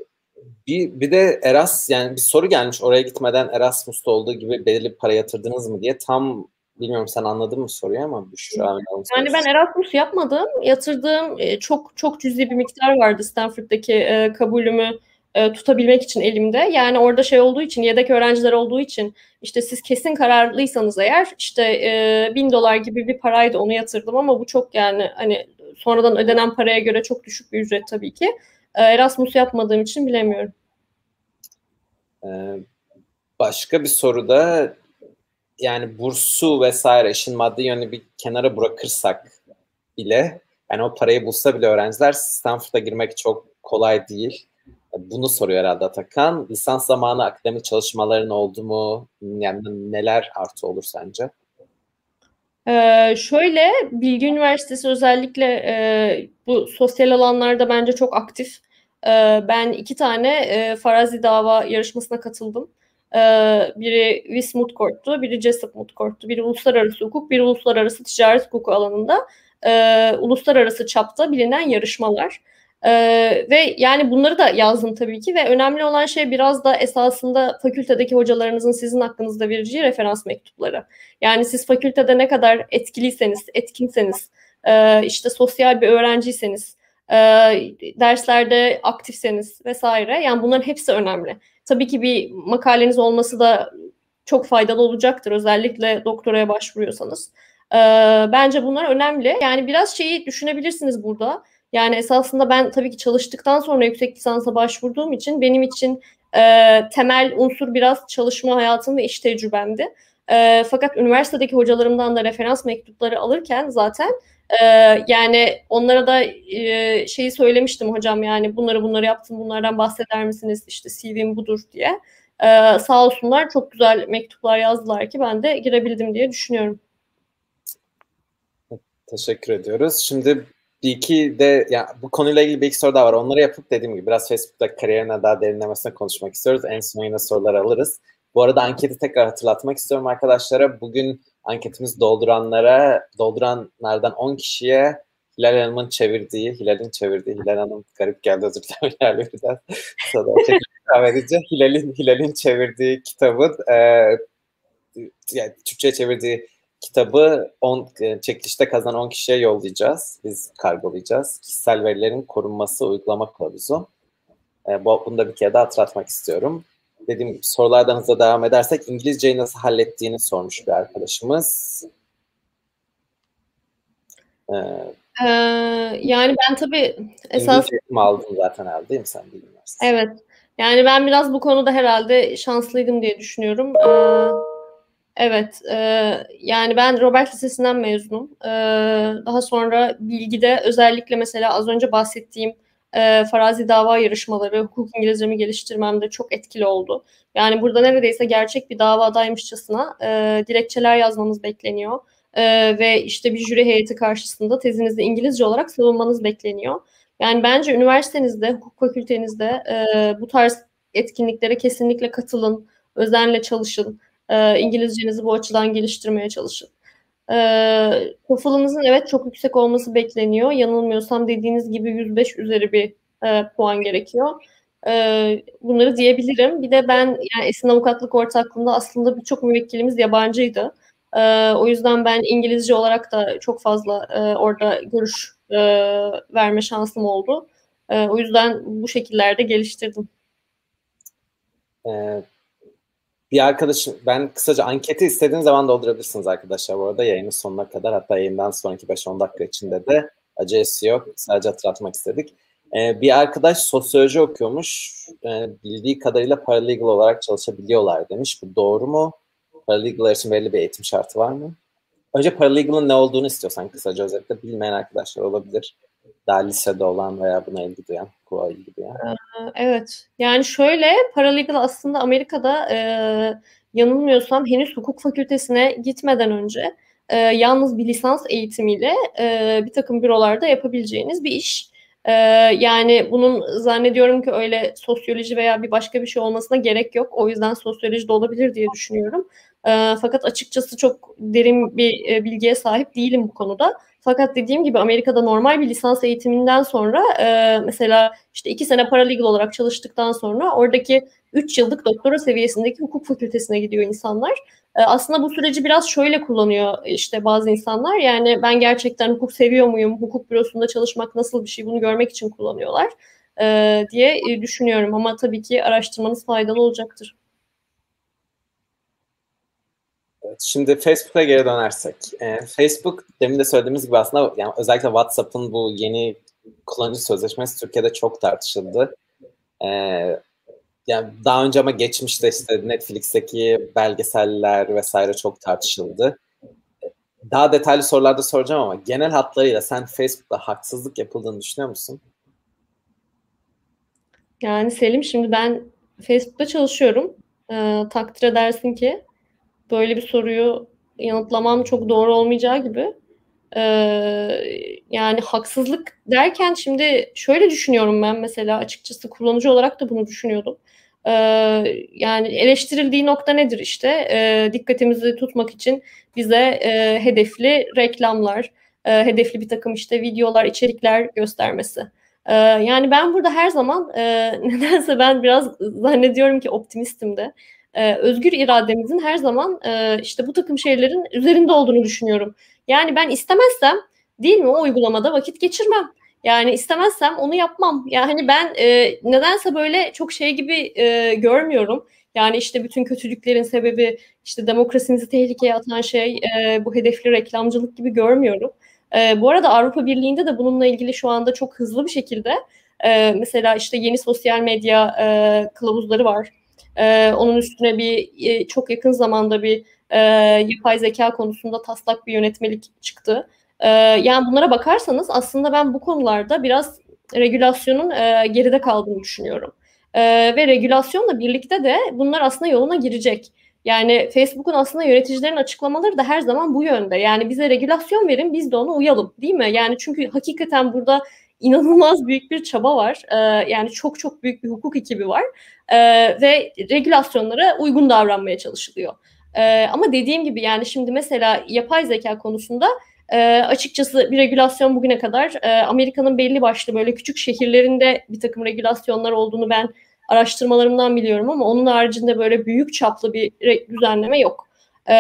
bir, bir de Eras yani bir soru gelmiş oraya gitmeden Erasmus'ta olduğu gibi belirli para yatırdınız mı diye tam bilmiyorum sen anladın mı soruyu ama Büşra Yani ben Erasmus yapmadım. Yatırdığım e, çok çok cüzi bir miktar vardı Stanford'daki e, kabulümü e, tutabilmek için elimde. Yani orada şey olduğu için yedek öğrenciler olduğu için işte siz kesin kararlıysanız eğer işte e, bin dolar gibi bir paraydı onu yatırdım ama bu çok yani hani sonradan ödenen paraya göre çok düşük bir ücret tabii ki. E, Erasmus yapmadığım için bilemiyorum. Ee, başka bir soruda yani bursu vesaire işin maddi yönünü bir kenara bırakırsak bile yani o parayı bulsa bile öğrenciler Stanford'a girmek çok kolay değil. Bunu soruyor herhalde Atakan. Lisans zamanı akademik çalışmaların oldu mu? Yani neler artı olur sence? Ee, şöyle Bilgi Üniversitesi özellikle e, bu sosyal alanlarda bence çok aktif. E, ben iki tane e, farazi dava yarışmasına katıldım. E, biri Wismut Court'tu, biri Jessup Mut Court'tu. Biri uluslararası hukuk, biri uluslararası ticaret hukuku alanında e, uluslararası çapta bilinen yarışmalar. Ee, ve yani bunları da yazdım tabii ki ve önemli olan şey biraz da esasında fakültedeki hocalarınızın sizin hakkınızda vereceği referans mektupları. Yani siz fakültede ne kadar etkiliyseniz, etkinseniz, e, işte sosyal bir öğrenciyseniz, e, derslerde aktifseniz vesaire yani bunların hepsi önemli. Tabii ki bir makaleniz olması da çok faydalı olacaktır özellikle doktoraya başvuruyorsanız. E, bence bunlar önemli. Yani biraz şeyi düşünebilirsiniz burada yani esasında ben tabii ki çalıştıktan sonra yüksek lisansa başvurduğum için benim için e, temel unsur biraz çalışma hayatım ve iş tecrübemdi. E, fakat üniversitedeki hocalarımdan da referans mektupları alırken zaten e, yani onlara da e, şeyi söylemiştim hocam yani bunları bunları yaptım bunlardan bahseder misiniz işte CV'm budur diye. E, sağ olsunlar çok güzel mektuplar yazdılar ki ben de girebildim diye düşünüyorum. Teşekkür ediyoruz. Şimdi bir iki de ya bu konuyla ilgili bir iki soru daha var. Onları yapıp dediğim gibi biraz Facebook'ta kariyerine daha derinlemesine konuşmak istiyoruz. En son yine sorular alırız. Bu arada anketi tekrar hatırlatmak istiyorum arkadaşlara. Bugün anketimiz dolduranlara, dolduranlardan 10 kişiye Hilal Hanım'ın çevirdiği, Hilal'in çevirdiği, Hilal Hanım garip geldi özür dilerim Hilal'e biraz verici. Hilal'in Hilal'in çevirdiği kitabın e, yani Türkçe'ye çevirdiği kitabı 10 e, çekilişte kazanan 10 kişiye yollayacağız. Biz kargolayacağız. Kişisel verilerin korunması uygulama kılavuzu. E, bu, bunu da bir kere daha hatırlatmak istiyorum. Dediğim gibi sorulardan hızla devam edersek İngilizceyi nasıl hallettiğini sormuş bir arkadaşımız. Ee, ee, yani ben tabii esas... İngilizce aldın zaten herhalde değil mi sen bilmiyorsun? Evet. Yani ben biraz bu konuda herhalde şanslıydım diye düşünüyorum. Ee, Evet, e, yani ben Robert Lisesi'nden mezunum. E, daha sonra bilgide özellikle mesela az önce bahsettiğim e, farazi dava yarışmaları hukuk İngilizcemi geliştirmemde çok etkili oldu. Yani burada neredeyse gerçek bir davadaymışçasına e, dilekçeler yazmanız bekleniyor. E, ve işte bir jüri heyeti karşısında tezinizi İngilizce olarak savunmanız bekleniyor. Yani bence üniversitenizde, hukuk fakültenizde e, bu tarz etkinliklere kesinlikle katılın, özenle çalışın. E, İngilizcenizi bu açıdan geliştirmeye çalışın. E, TOEFL'ınızın evet çok yüksek olması bekleniyor. Yanılmıyorsam dediğiniz gibi 105 üzeri bir e, puan gerekiyor. E, bunları diyebilirim. Bir de ben yani Esin Avukatlık Ortaklığı'nda aslında birçok müvekkilimiz yabancıydı. O yüzden ben İngilizce olarak da çok fazla e, orada görüş e, verme şansım oldu. O yüzden bu şekillerde geliştirdim. Evet bir arkadaşım ben kısaca anketi istediğiniz zaman doldurabilirsiniz arkadaşlar bu arada yayının sonuna kadar hatta yayından sonraki 5-10 dakika içinde de acelesi yok sadece hatırlatmak istedik. Ee, bir arkadaş sosyoloji okuyormuş ee, bildiği kadarıyla paralegal olarak çalışabiliyorlar demiş bu doğru mu? Paralegal için belli bir eğitim şartı var mı? Önce paralegal'ın ne olduğunu istiyorsan kısaca özetle bilmeyen arkadaşlar olabilir daha lisede olan veya buna ilgi duyan, hukuka ilgi duyan? Evet. Yani şöyle paralegal aslında Amerika'da e, yanılmıyorsam henüz hukuk fakültesine gitmeden önce e, yalnız bir lisans eğitimiyle e, bir takım bürolarda yapabileceğiniz bir iş. E, yani bunun zannediyorum ki öyle sosyoloji veya bir başka bir şey olmasına gerek yok. O yüzden sosyoloji de olabilir diye düşünüyorum. E, fakat açıkçası çok derin bir e, bilgiye sahip değilim bu konuda. Fakat dediğim gibi Amerika'da normal bir lisans eğitiminden sonra e, mesela işte iki sene paralegal olarak çalıştıktan sonra oradaki üç yıllık doktora seviyesindeki hukuk fakültesine gidiyor insanlar. E, aslında bu süreci biraz şöyle kullanıyor işte bazı insanlar. Yani ben gerçekten hukuk seviyor muyum? Hukuk bürosunda çalışmak nasıl bir şey? Bunu görmek için kullanıyorlar e, diye düşünüyorum. Ama tabii ki araştırmanız faydalı olacaktır. Evet, şimdi Facebook'a geri dönersek. E, Facebook demin de söylediğimiz gibi aslında yani özellikle WhatsApp'ın bu yeni kullanıcı sözleşmesi Türkiye'de çok tartışıldı. E, yani daha önce ama geçmişte işte Netflix'teki belgeseller vesaire çok tartışıldı. Daha detaylı sorularda soracağım ama genel hatlarıyla sen Facebook'ta haksızlık yapıldığını düşünüyor musun? Yani Selim şimdi ben Facebook'ta çalışıyorum. Ee, takdir edersin ki böyle bir soruyu yanıtlamam çok doğru olmayacağı gibi Ee, yani haksızlık derken şimdi şöyle düşünüyorum ben mesela açıkçası kullanıcı olarak da bunu düşünüyordum. Ee, yani eleştirildiği nokta nedir işte? Ee, dikkatimizi tutmak için bize e, hedefli reklamlar, e, hedefli bir takım işte videolar, içerikler göstermesi. E, yani ben burada her zaman e, nedense ben biraz zannediyorum ki optimistim de. E, özgür irademizin her zaman e, işte bu takım şeylerin üzerinde olduğunu düşünüyorum. Yani ben istemezsem değil mi o uygulamada vakit geçirmem. Yani istemezsem onu yapmam. Yani ben e, nedense böyle çok şey gibi e, görmüyorum. Yani işte bütün kötülüklerin sebebi işte demokrasimizi tehlikeye atan şey e, bu hedefli reklamcılık gibi görmüyorum. E, bu arada Avrupa Birliği'nde de bununla ilgili şu anda çok hızlı bir şekilde e, mesela işte yeni sosyal medya e, kılavuzları var. E, onun üstüne bir e, çok yakın zamanda bir e, yapay zeka konusunda taslak bir yönetmelik çıktı. E, yani bunlara bakarsanız aslında ben bu konularda biraz regülasyonun e, geride kaldığını düşünüyorum. E, ve regülasyonla birlikte de bunlar aslında yoluna girecek. Yani Facebook'un aslında yöneticilerin açıklamaları da her zaman bu yönde. Yani bize regülasyon verin biz de ona uyalım değil mi? Yani çünkü hakikaten burada inanılmaz büyük bir çaba var. Ee, yani çok çok büyük bir hukuk ekibi var. Ee, ve regülasyonlara uygun davranmaya çalışılıyor. Ee, ama dediğim gibi yani şimdi mesela yapay zeka konusunda e, açıkçası bir regülasyon bugüne kadar e, Amerika'nın belli başlı böyle küçük şehirlerinde bir takım regülasyonlar olduğunu ben araştırmalarımdan biliyorum ama onun haricinde böyle büyük çaplı bir düzenleme yok. Ee,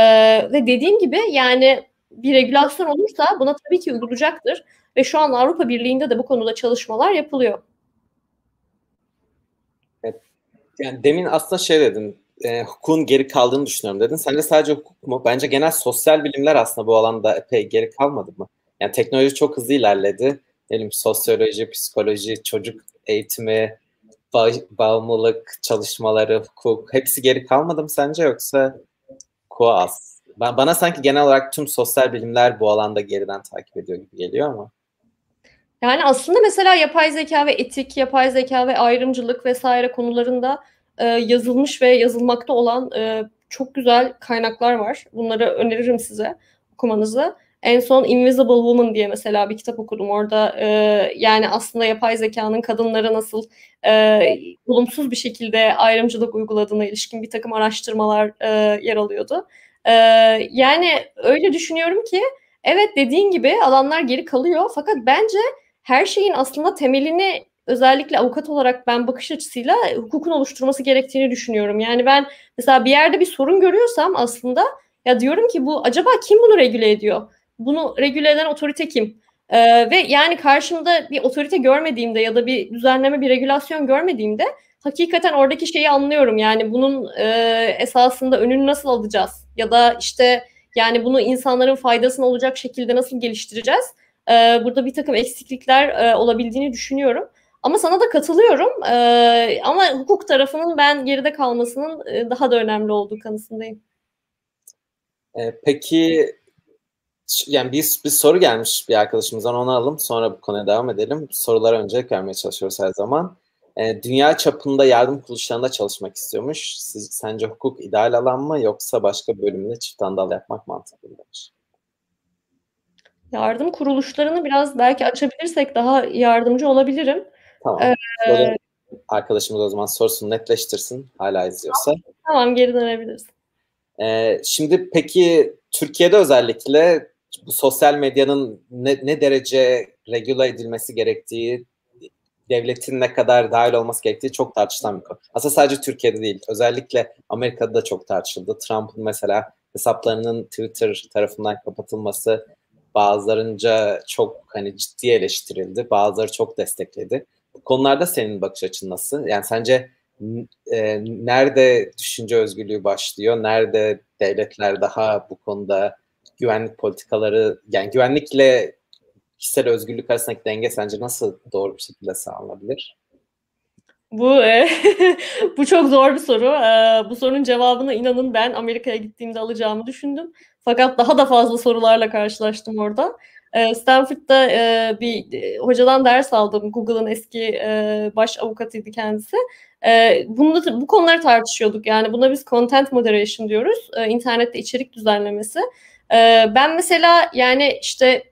ve dediğim gibi yani bir regülasyon olursa buna tabii ki uygulayacaktır. Ve şu an Avrupa Birliği'nde de bu konuda çalışmalar yapılıyor. Yani demin aslında şey dedin, e, hukukun geri kaldığını düşünüyorum dedin. Sence sadece hukuk mu? Bence genel sosyal bilimler aslında bu alanda epey geri kalmadı mı? Yani teknoloji çok hızlı ilerledi. Diyelim sosyoloji, psikoloji, çocuk eğitimi, ba- bağımlılık çalışmaları, hukuk hepsi geri kalmadı mı sence yoksa? Ben, bana sanki genel olarak tüm sosyal bilimler bu alanda geriden takip ediyor gibi geliyor ama. Yani aslında mesela yapay zeka ve etik, yapay zeka ve ayrımcılık vesaire konularında e, yazılmış ve yazılmakta olan e, çok güzel kaynaklar var. Bunları öneririm size okumanızı. En son Invisible Woman diye mesela bir kitap okudum. Orada e, yani aslında yapay zekanın kadınlara nasıl e, olumsuz bir şekilde ayrımcılık uyguladığına ilişkin bir takım araştırmalar e, yer alıyordu. E, yani öyle düşünüyorum ki evet dediğin gibi alanlar geri kalıyor fakat bence her şeyin aslında temelini özellikle avukat olarak ben bakış açısıyla hukukun oluşturması gerektiğini düşünüyorum. Yani ben mesela bir yerde bir sorun görüyorsam aslında ya diyorum ki bu acaba kim bunu regüle ediyor? bunu regüle eden otorite kim? Ee, ve yani karşımda bir otorite görmediğimde ya da bir düzenleme, bir regülasyon görmediğimde hakikaten oradaki şeyi anlıyorum. Yani bunun e, esasında önünü nasıl alacağız? Ya da işte yani bunu insanların faydasına olacak şekilde nasıl geliştireceğiz? Ee, burada bir takım eksiklikler e, olabildiğini düşünüyorum. Ama sana da katılıyorum. Ee, ama hukuk tarafının ben geride kalmasının e, daha da önemli olduğu kanısındayım. Ee, peki yani bir, bir soru gelmiş bir arkadaşımızdan onu alalım sonra bu konuya devam edelim. Sorulara öncelik vermeye çalışıyoruz her zaman. E, dünya çapında yardım kuruluşlarında çalışmak istiyormuş. Siz, sence hukuk ideal alan mı yoksa başka bölümünde çift andal yapmak mantıklı mı demiş. Yardım kuruluşlarını biraz belki açabilirsek daha yardımcı olabilirim. Tamam. Ee, arkadaşımız o zaman sorusunu netleştirsin hala izliyorsa. Tamam geri dönebiliriz. Ee, şimdi peki Türkiye'de özellikle bu sosyal medyanın ne, ne derece regüle edilmesi gerektiği, devletin ne kadar dahil olması gerektiği çok tartışılan bir konu. Aslında sadece Türkiye'de değil, özellikle Amerika'da da çok tartışıldı. Trump'ın mesela hesaplarının Twitter tarafından kapatılması bazılarınca çok hani ciddi eleştirildi, bazıları çok destekledi. Bu konularda senin bakış açın nasıl? Yani sence e, nerede düşünce özgürlüğü başlıyor, nerede devletler daha bu konuda güvenlik politikaları yani güvenlikle kişisel özgürlük arasındaki denge sence nasıl doğru bir şekilde sağlanabilir? Bu e, bu çok zor bir soru. E, bu sorunun cevabını inanın ben Amerika'ya gittiğimde alacağımı düşündüm. Fakat daha da fazla sorularla karşılaştım orada. E, Stanford'da e, bir e, hocadan ders aldım. Google'ın eski e, baş avukatıydı kendisi. Bunu bu konuları tartışıyorduk. Yani buna biz content moderation diyoruz. İnternette içerik düzenlemesi. Ee, ben mesela yani işte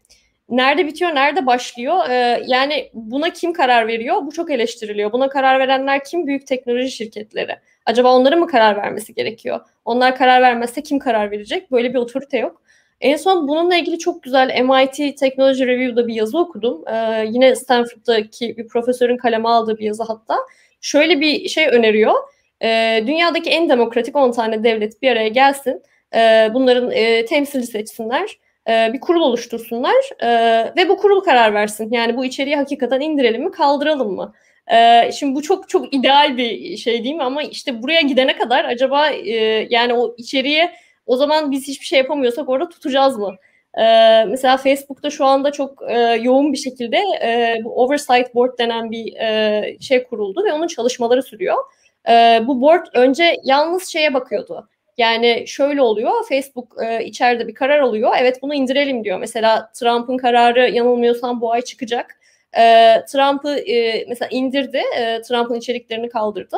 nerede bitiyor, nerede başlıyor? Ee, yani buna kim karar veriyor? Bu çok eleştiriliyor. Buna karar verenler kim? Büyük teknoloji şirketleri. Acaba onların mı karar vermesi gerekiyor? Onlar karar vermezse kim karar verecek? Böyle bir otorite yok. En son bununla ilgili çok güzel MIT Technology Review'da bir yazı okudum. Ee, yine Stanford'daki bir profesörün kaleme aldığı bir yazı hatta. Şöyle bir şey öneriyor. Ee, dünyadaki en demokratik 10 tane devlet bir araya gelsin. Ee, bunların e, temsilci seçsinler e, bir kurul oluştursunlar e, ve bu kurul karar versin. Yani bu içeriği hakikaten indirelim mi, kaldıralım mı? E, şimdi bu çok çok ideal bir şey değil mi? Ama işte buraya gidene kadar acaba e, yani o içeriğe o zaman biz hiçbir şey yapamıyorsak orada tutacağız mı? Ee, mesela Facebook'ta şu anda çok e, yoğun bir şekilde e, bu Oversight Board denen bir e, şey kuruldu ve onun çalışmaları sürüyor. E, bu board önce yalnız şeye bakıyordu. Yani şöyle oluyor, Facebook e, içeride bir karar alıyor. Evet bunu indirelim diyor. Mesela Trump'ın kararı yanılmıyorsam bu ay çıkacak. E, Trump'ı e, mesela indirdi, e, Trump'ın içeriklerini kaldırdı.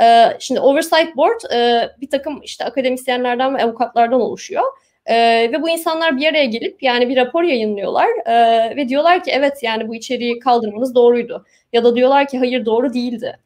E, şimdi Oversight Board e, bir takım işte akademisyenlerden ve avukatlardan oluşuyor. E, ve bu insanlar bir araya gelip yani bir rapor yayınlıyorlar e, ve diyorlar ki evet yani bu içeriği kaldırmanız doğruydu. Ya da diyorlar ki hayır doğru değildi.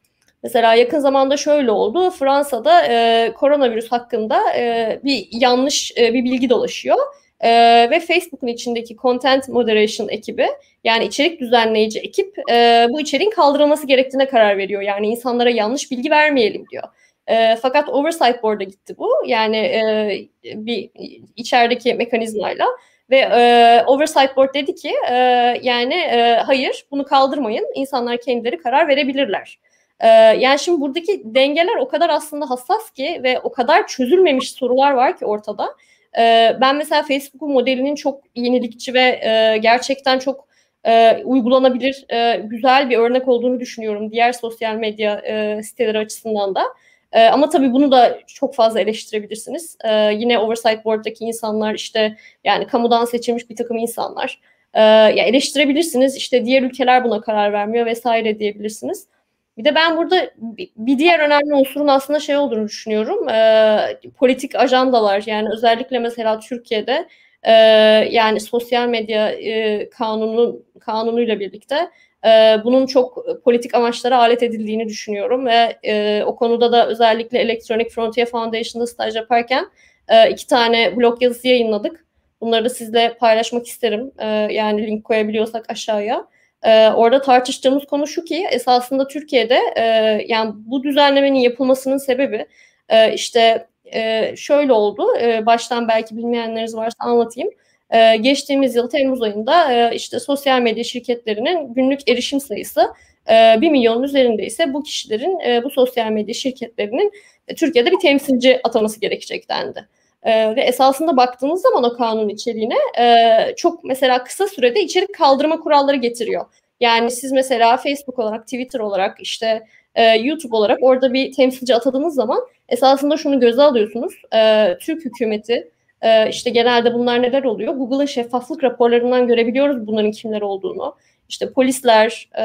Mesela yakın zamanda şöyle oldu. Fransa'da e, koronavirüs hakkında e, bir yanlış e, bir bilgi dolaşıyor. E, ve Facebook'un içindeki Content Moderation ekibi yani içerik düzenleyici ekip e, bu içeriğin kaldırılması gerektiğine karar veriyor. Yani insanlara yanlış bilgi vermeyelim diyor. E, fakat Oversight Board'a gitti bu. Yani e, bir içerideki mekanizmayla ve e, Oversight Board dedi ki e, yani e, hayır bunu kaldırmayın. İnsanlar kendileri karar verebilirler. Ee, yani şimdi buradaki dengeler o kadar aslında hassas ki ve o kadar çözülmemiş sorular var ki ortada. Ee, ben mesela Facebook'un modelinin çok yenilikçi ve e, gerçekten çok e, uygulanabilir, e, güzel bir örnek olduğunu düşünüyorum diğer sosyal medya siteleri açısından da. Ama tabii bunu da çok fazla eleştirebilirsiniz. Yine Oversight Board'daki insanlar işte yani kamudan seçilmiş bir takım insanlar. Ya eleştirebilirsiniz. İşte diğer ülkeler buna karar vermiyor vesaire diyebilirsiniz. Bir de ben burada bir diğer önemli unsurun aslında şey olduğunu düşünüyorum. E, politik ajandalar yani özellikle mesela Türkiye'de e, yani sosyal medya e, kanunu kanunuyla birlikte e, bunun çok politik amaçlara alet edildiğini düşünüyorum ve e, o konuda da özellikle Electronic Frontier Foundation'da staj yaparken e, iki tane blog yazısı yayınladık. Bunları da sizle paylaşmak isterim. E, yani link koyabiliyorsak aşağıya. Ee, orada tartıştığımız konu şu ki esasında Türkiye'de e, yani bu düzenlemenin yapılmasının sebebi e, işte e, şöyle oldu. Baştan belki bilmeyenleriniz varsa anlatayım. Geçtiğimiz yıl Temmuz ayında işte sosyal medya şirketlerinin günlük erişim sayısı e, 1 milyonun üzerinde ise bu kişilerin bu sosyal medya şirketlerinin Türkiye'de bir temsilci ataması gerekecek dendi. E, ve esasında baktığınız zaman o kanun içeriğine e, çok mesela kısa sürede içerik kaldırma kuralları getiriyor. Yani siz mesela Facebook olarak, Twitter olarak, işte e, YouTube olarak orada bir temsilci atadığınız zaman esasında şunu göze alıyorsunuz. E, Türk hükümeti, e, işte genelde bunlar neler oluyor? Google'ın şeffaflık raporlarından görebiliyoruz bunların kimler olduğunu. İşte polisler, e,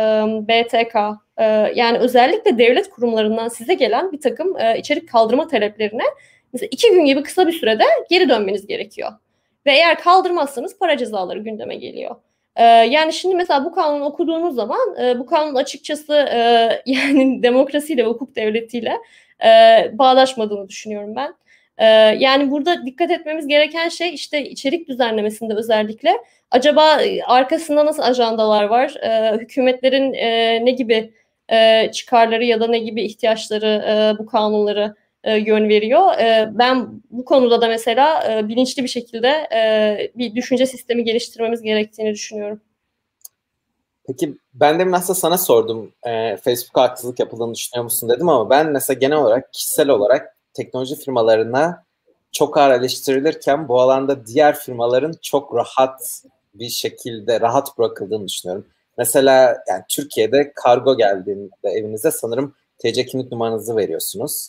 BTK, e, yani özellikle devlet kurumlarından size gelen bir takım e, içerik kaldırma taleplerine mesela iki gün gibi kısa bir sürede geri dönmeniz gerekiyor. Ve eğer kaldırmazsanız para cezaları gündeme geliyor. Ee, yani şimdi mesela bu kanunu okuduğunuz zaman e, bu kanun açıkçası e, yani demokrasiyle hukuk devletiyle e, bağdaşmadığını düşünüyorum ben. E, yani burada dikkat etmemiz gereken şey işte içerik düzenlemesinde özellikle acaba e, arkasında nasıl ajandalar var? E, hükümetlerin e, ne gibi e, çıkarları ya da ne gibi ihtiyaçları e, bu kanunları e, yön veriyor. E, ben bu konuda da mesela e, bilinçli bir şekilde e, bir düşünce sistemi geliştirmemiz gerektiğini düşünüyorum. Peki ben de mesela sana sordum e, Facebook'a haksızlık yapıldığını düşünüyor musun dedim ama ben mesela genel olarak kişisel olarak teknoloji firmalarına çok ağır eleştirilirken bu alanda diğer firmaların çok rahat bir şekilde rahat bırakıldığını düşünüyorum. Mesela yani Türkiye'de kargo geldiğinde evinize sanırım TC kimlik numaranızı veriyorsunuz.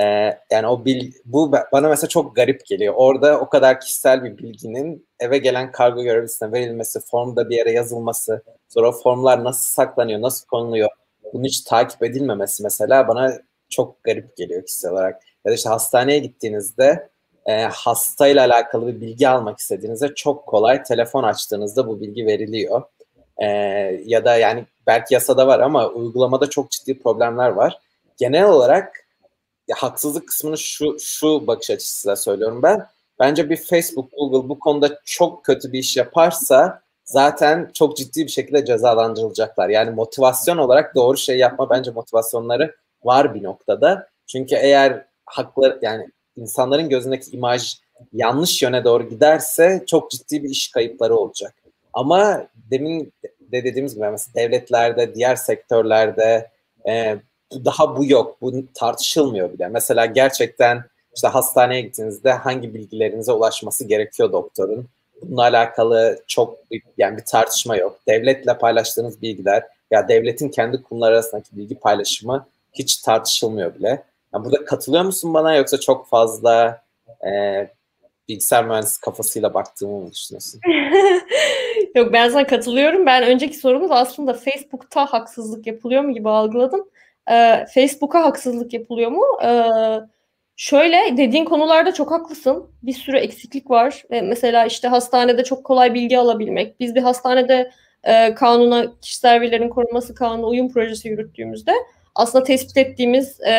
Ee, yani o bil, bu bana mesela çok garip geliyor. Orada o kadar kişisel bir bilginin eve gelen kargo görevlisine verilmesi, formda bir yere yazılması, sonra o formlar nasıl saklanıyor, nasıl konuluyor, bunun hiç takip edilmemesi mesela bana çok garip geliyor kişisel olarak. Ya da işte hastaneye gittiğinizde e, hastayla alakalı bir bilgi almak istediğinizde çok kolay telefon açtığınızda bu bilgi veriliyor. E, ya da yani belki yasada var ama uygulamada çok ciddi problemler var. Genel olarak ya, haksızlık kısmını şu şu bakış açısıyla söylüyorum ben. Bence bir Facebook, Google bu konuda çok kötü bir iş yaparsa zaten çok ciddi bir şekilde cezalandırılacaklar. Yani motivasyon olarak doğru şey yapma bence motivasyonları var bir noktada. Çünkü eğer hakları yani insanların gözündeki imaj yanlış yöne doğru giderse çok ciddi bir iş kayıpları olacak. Ama demin de dediğimiz gibi mesela devletlerde, diğer sektörlerde e, daha bu yok. Bu tartışılmıyor bile. Mesela gerçekten işte hastaneye gittiğinizde hangi bilgilerinize ulaşması gerekiyor doktorun? Bununla alakalı çok yani bir tartışma yok. Devletle paylaştığınız bilgiler ya devletin kendi kurumları arasındaki bilgi paylaşımı hiç tartışılmıyor bile. Yani burada katılıyor musun bana yoksa çok fazla e, bilgisayar mühendisi kafasıyla baktığımı mı düşünüyorsun? Yok ben sana katılıyorum. Ben önceki sorumuz aslında Facebook'ta haksızlık yapılıyor mu gibi algıladım. Ee, Facebook'a haksızlık yapılıyor mu? Ee, şöyle dediğin konularda çok haklısın. Bir sürü eksiklik var. Ve mesela işte hastanede çok kolay bilgi alabilmek. Biz bir hastanede e, kanuna, kişisel verilerin korunması kanunu uyum projesi yürüttüğümüzde aslında tespit ettiğimiz e,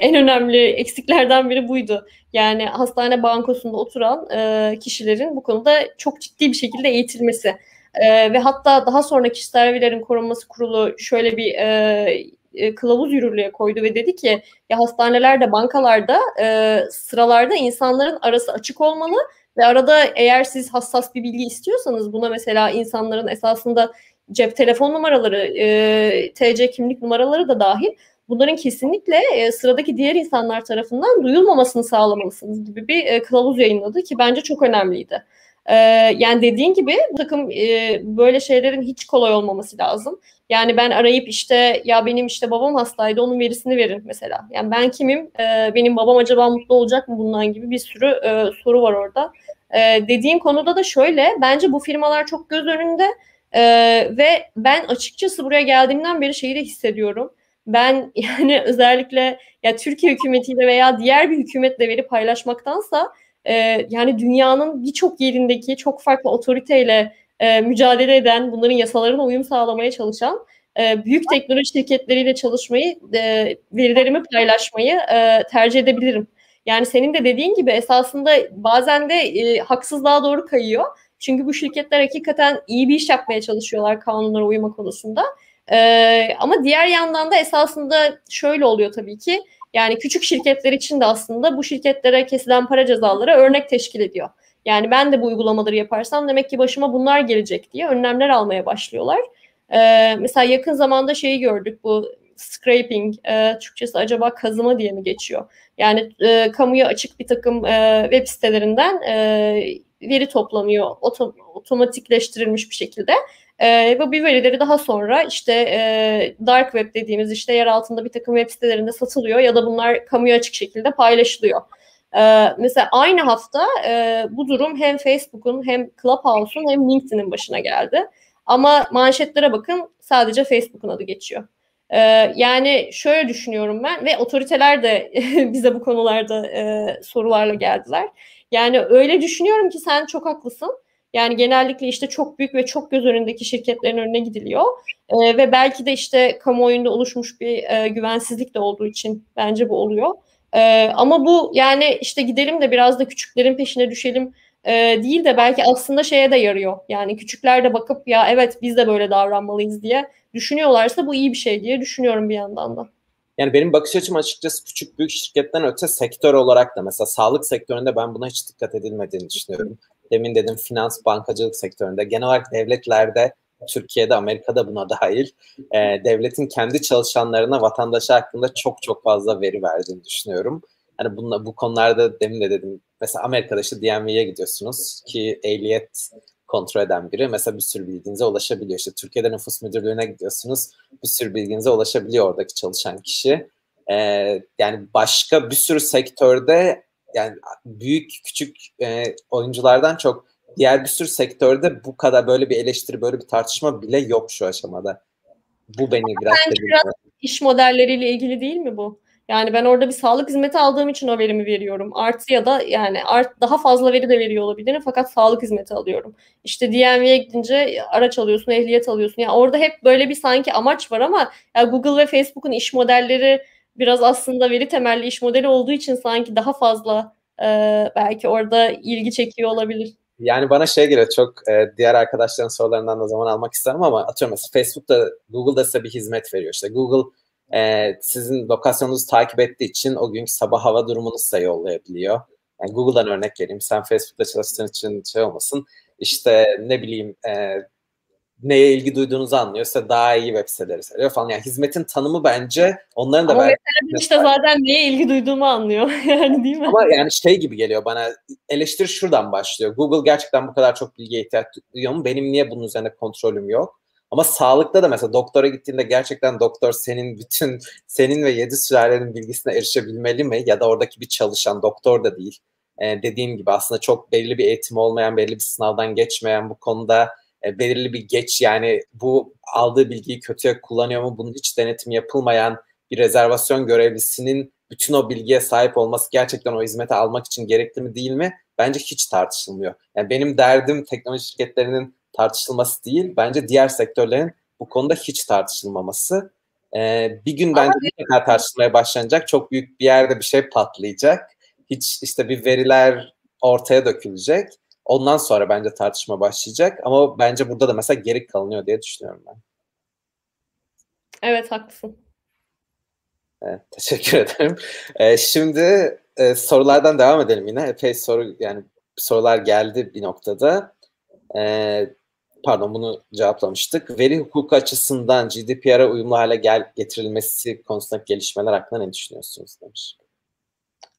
en önemli eksiklerden biri buydu. Yani hastane bankosunda oturan e, kişilerin bu konuda çok ciddi bir şekilde eğitilmesi. E, ve hatta daha sonra kişisel verilerin korunması kurulu şöyle bir e, e, kılavuz yürürlüğe koydu ve dedi ki ya hastanelerde, bankalarda e, sıralarda insanların arası açık olmalı ve arada eğer siz hassas bir bilgi istiyorsanız buna mesela insanların esasında cep telefon numaraları, e, TC kimlik numaraları da dahil bunların kesinlikle e, sıradaki diğer insanlar tarafından duyulmamasını sağlamalısınız gibi bir e, kılavuz yayınladı ki bence çok önemliydi. E, yani dediğin gibi bu takım e, böyle şeylerin hiç kolay olmaması lazım. Yani ben arayıp işte ya benim işte babam hastaydı onun verisini verin mesela. Yani ben kimim? E, benim babam acaba mutlu olacak mı bundan gibi bir sürü e, soru var orada. E, dediğim konuda da şöyle bence bu firmalar çok göz önünde e, ve ben açıkçası buraya geldiğimden beri şeyi de hissediyorum. Ben yani özellikle ya Türkiye hükümetiyle veya diğer bir hükümetle veri paylaşmaktansa e, yani dünyanın birçok yerindeki çok farklı otoriteyle e, mücadele eden, bunların yasalarına uyum sağlamaya çalışan e, büyük teknoloji şirketleriyle çalışmayı, e, verilerimi paylaşmayı e, tercih edebilirim. Yani senin de dediğin gibi esasında bazen de e, haksızlığa doğru kayıyor. Çünkü bu şirketler hakikaten iyi bir iş yapmaya çalışıyorlar kanunlara uyma konusunda. Ee, ama diğer yandan da esasında şöyle oluyor tabii ki. Yani küçük şirketler için de aslında bu şirketlere kesilen para cezaları örnek teşkil ediyor. Yani ben de bu uygulamaları yaparsam demek ki başıma bunlar gelecek diye önlemler almaya başlıyorlar. Ee, mesela yakın zamanda şeyi gördük bu scraping, e, Türkçesi acaba kazıma diye mi geçiyor? Yani e, kamuya açık bir takım e, web sitelerinden e, veri toplanıyor otom otomatikleştirilmiş bir şekilde. E, ve bu verileri daha sonra işte e, dark web dediğimiz işte yer altında bir takım web sitelerinde satılıyor ya da bunlar kamuya açık şekilde paylaşılıyor. Ee, mesela aynı hafta e, bu durum hem Facebook'un hem Clubhouse'un hem LinkedIn'in başına geldi. Ama manşetlere bakın sadece Facebook'un adı geçiyor. Ee, yani şöyle düşünüyorum ben ve otoriteler de bize bu konularda e, sorularla geldiler. Yani öyle düşünüyorum ki sen çok haklısın. Yani genellikle işte çok büyük ve çok göz önündeki şirketlerin önüne gidiliyor. E, ve belki de işte kamuoyunda oluşmuş bir e, güvensizlik de olduğu için bence bu oluyor. E, ama bu yani işte gidelim de biraz da küçüklerin peşine düşelim e, değil de belki aslında şeye de yarıyor. Yani küçükler de bakıp ya evet biz de böyle davranmalıyız diye düşünüyorlarsa bu iyi bir şey diye düşünüyorum bir yandan da. Yani benim bakış açım açıkçası küçük büyük şirketten öte sektör olarak da mesela sağlık sektöründe ben buna hiç dikkat edilmediğini düşünüyorum. Demin dedim finans, bankacılık sektöründe genel olarak devletlerde Türkiye'de, Amerika'da buna dahil e, devletin kendi çalışanlarına, vatandaşı hakkında çok çok fazla veri verdiğini düşünüyorum. Hani bunla, bu konularda demin de dedim. Mesela Amerika'da işte DMV'ye gidiyorsunuz ki ehliyet kontrol eden biri mesela bir sürü bilginize ulaşabiliyor. İşte Türkiye'de nüfus müdürlüğüne gidiyorsunuz bir sürü bilginize ulaşabiliyor oradaki çalışan kişi. Ee, yani başka bir sürü sektörde yani büyük küçük e, oyunculardan çok diğer bir sürü sektörde bu kadar böyle bir eleştiri böyle bir tartışma bile yok şu aşamada. Bu beni biraz, biraz iş modelleriyle ilgili değil mi bu? Yani ben orada bir sağlık hizmeti aldığım için o verimi veriyorum. Artı ya da yani art, daha fazla veri de veriyor olabilirim fakat sağlık hizmeti alıyorum. İşte DMV'ye gidince araç alıyorsun, ehliyet alıyorsun. Yani orada hep böyle bir sanki amaç var ama ya Google ve Facebook'un iş modelleri biraz aslında veri temelli iş modeli olduğu için sanki daha fazla e, belki orada ilgi çekiyor olabilir. Yani bana şey geliyor çok e, diğer arkadaşların sorularından da zaman almak isterim ama atıyorum mesela Facebook'ta Google'da size bir hizmet veriyor. İşte Google e, sizin lokasyonunuzu takip ettiği için o günkü sabah hava durumunu size yollayabiliyor. Yani Google'dan örnek vereyim. Sen Facebook'ta çalıştığın için şey olmasın. İşte ne bileyim e, neye ilgi duyduğunuzu anlıyor. Size daha iyi web siteleri söylüyor falan. Yani hizmetin tanımı bence onların da Ama belki işte zaten neye ilgi duyduğumu anlıyor. yani değil mi? Ama yani şey gibi geliyor bana eleştiri şuradan başlıyor. Google gerçekten bu kadar çok bilgiye ihtiyaç duyuyor mu? Benim niye bunun üzerine kontrolüm yok? Ama sağlıkta da mesela doktora gittiğinde gerçekten doktor senin bütün senin ve yedi sülalenin bilgisine erişebilmeli mi? Ya da oradaki bir çalışan doktor da değil. Ee, dediğim gibi aslında çok belirli bir eğitim olmayan, belirli bir sınavdan geçmeyen bu konuda e, belirli bir geç yani bu aldığı bilgiyi kötüye kullanıyor mu? Bunun hiç denetim yapılmayan bir rezervasyon görevlisinin bütün o bilgiye sahip olması gerçekten o hizmeti almak için gerekli mi değil mi? Bence hiç tartışılmıyor. Yani benim derdim teknoloji şirketlerinin tartışılması değil. Bence diğer sektörlerin bu konuda hiç tartışılmaması. Ee, bir gün bence mutlaka tartışılmaya başlanacak. Çok büyük bir yerde bir şey patlayacak. Hiç işte bir veriler ortaya dökülecek. Ondan sonra bence tartışma başlayacak. Ama bence burada da mesela geri kalınıyor diye düşünüyorum ben. Evet haklısın. Evet, teşekkür ederim. Ee, şimdi e, sorulardan devam edelim yine. Epey soru yani sorular geldi bir noktada. Ee, pardon bunu cevaplamıştık. Veri hukuku açısından GDPR'a uyumlu hale gel getirilmesi konusunda gelişmeler hakkında ne düşünüyorsunuz demiş.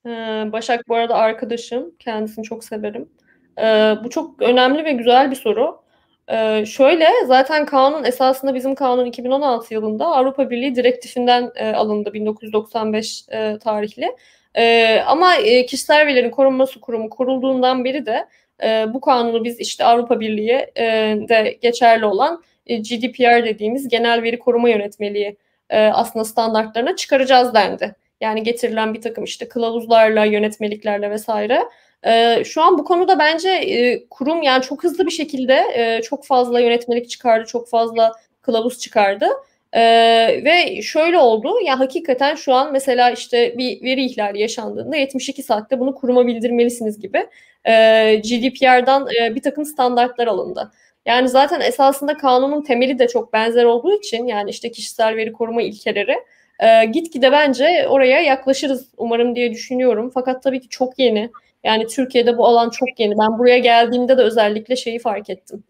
Ee, Başak bu arada arkadaşım. Kendisini çok severim. Ee, bu çok önemli ve güzel bir soru. Ee, şöyle zaten kanun esasında bizim kanun 2016 yılında Avrupa Birliği direktifinden e, alındı 1995 e, tarihli. E, ama e, kişisel verilerin korunması kurumu kurulduğundan beri de e, bu kanunu biz işte Avrupa Birliği e, de geçerli olan e, GDPR dediğimiz genel veri koruma yönetmeliği e, aslında standartlarına çıkaracağız dendi. Yani getirilen bir takım işte kılavuzlarla, yönetmeliklerle vesaire. E, şu an bu konuda bence e, kurum yani çok hızlı bir şekilde e, çok fazla yönetmelik çıkardı, çok fazla kılavuz çıkardı. Ee, ve şöyle oldu ya hakikaten şu an mesela işte bir veri ihlali yaşandığında 72 saatte bunu kuruma bildirmelisiniz gibi e, GDPR'dan e, bir takım standartlar alındı. Yani zaten esasında kanunun temeli de çok benzer olduğu için yani işte kişisel veri koruma ilkeleri e, gitgide bence oraya yaklaşırız umarım diye düşünüyorum. Fakat tabii ki çok yeni. Yani Türkiye'de bu alan çok yeni. Ben buraya geldiğimde de özellikle şeyi fark ettim.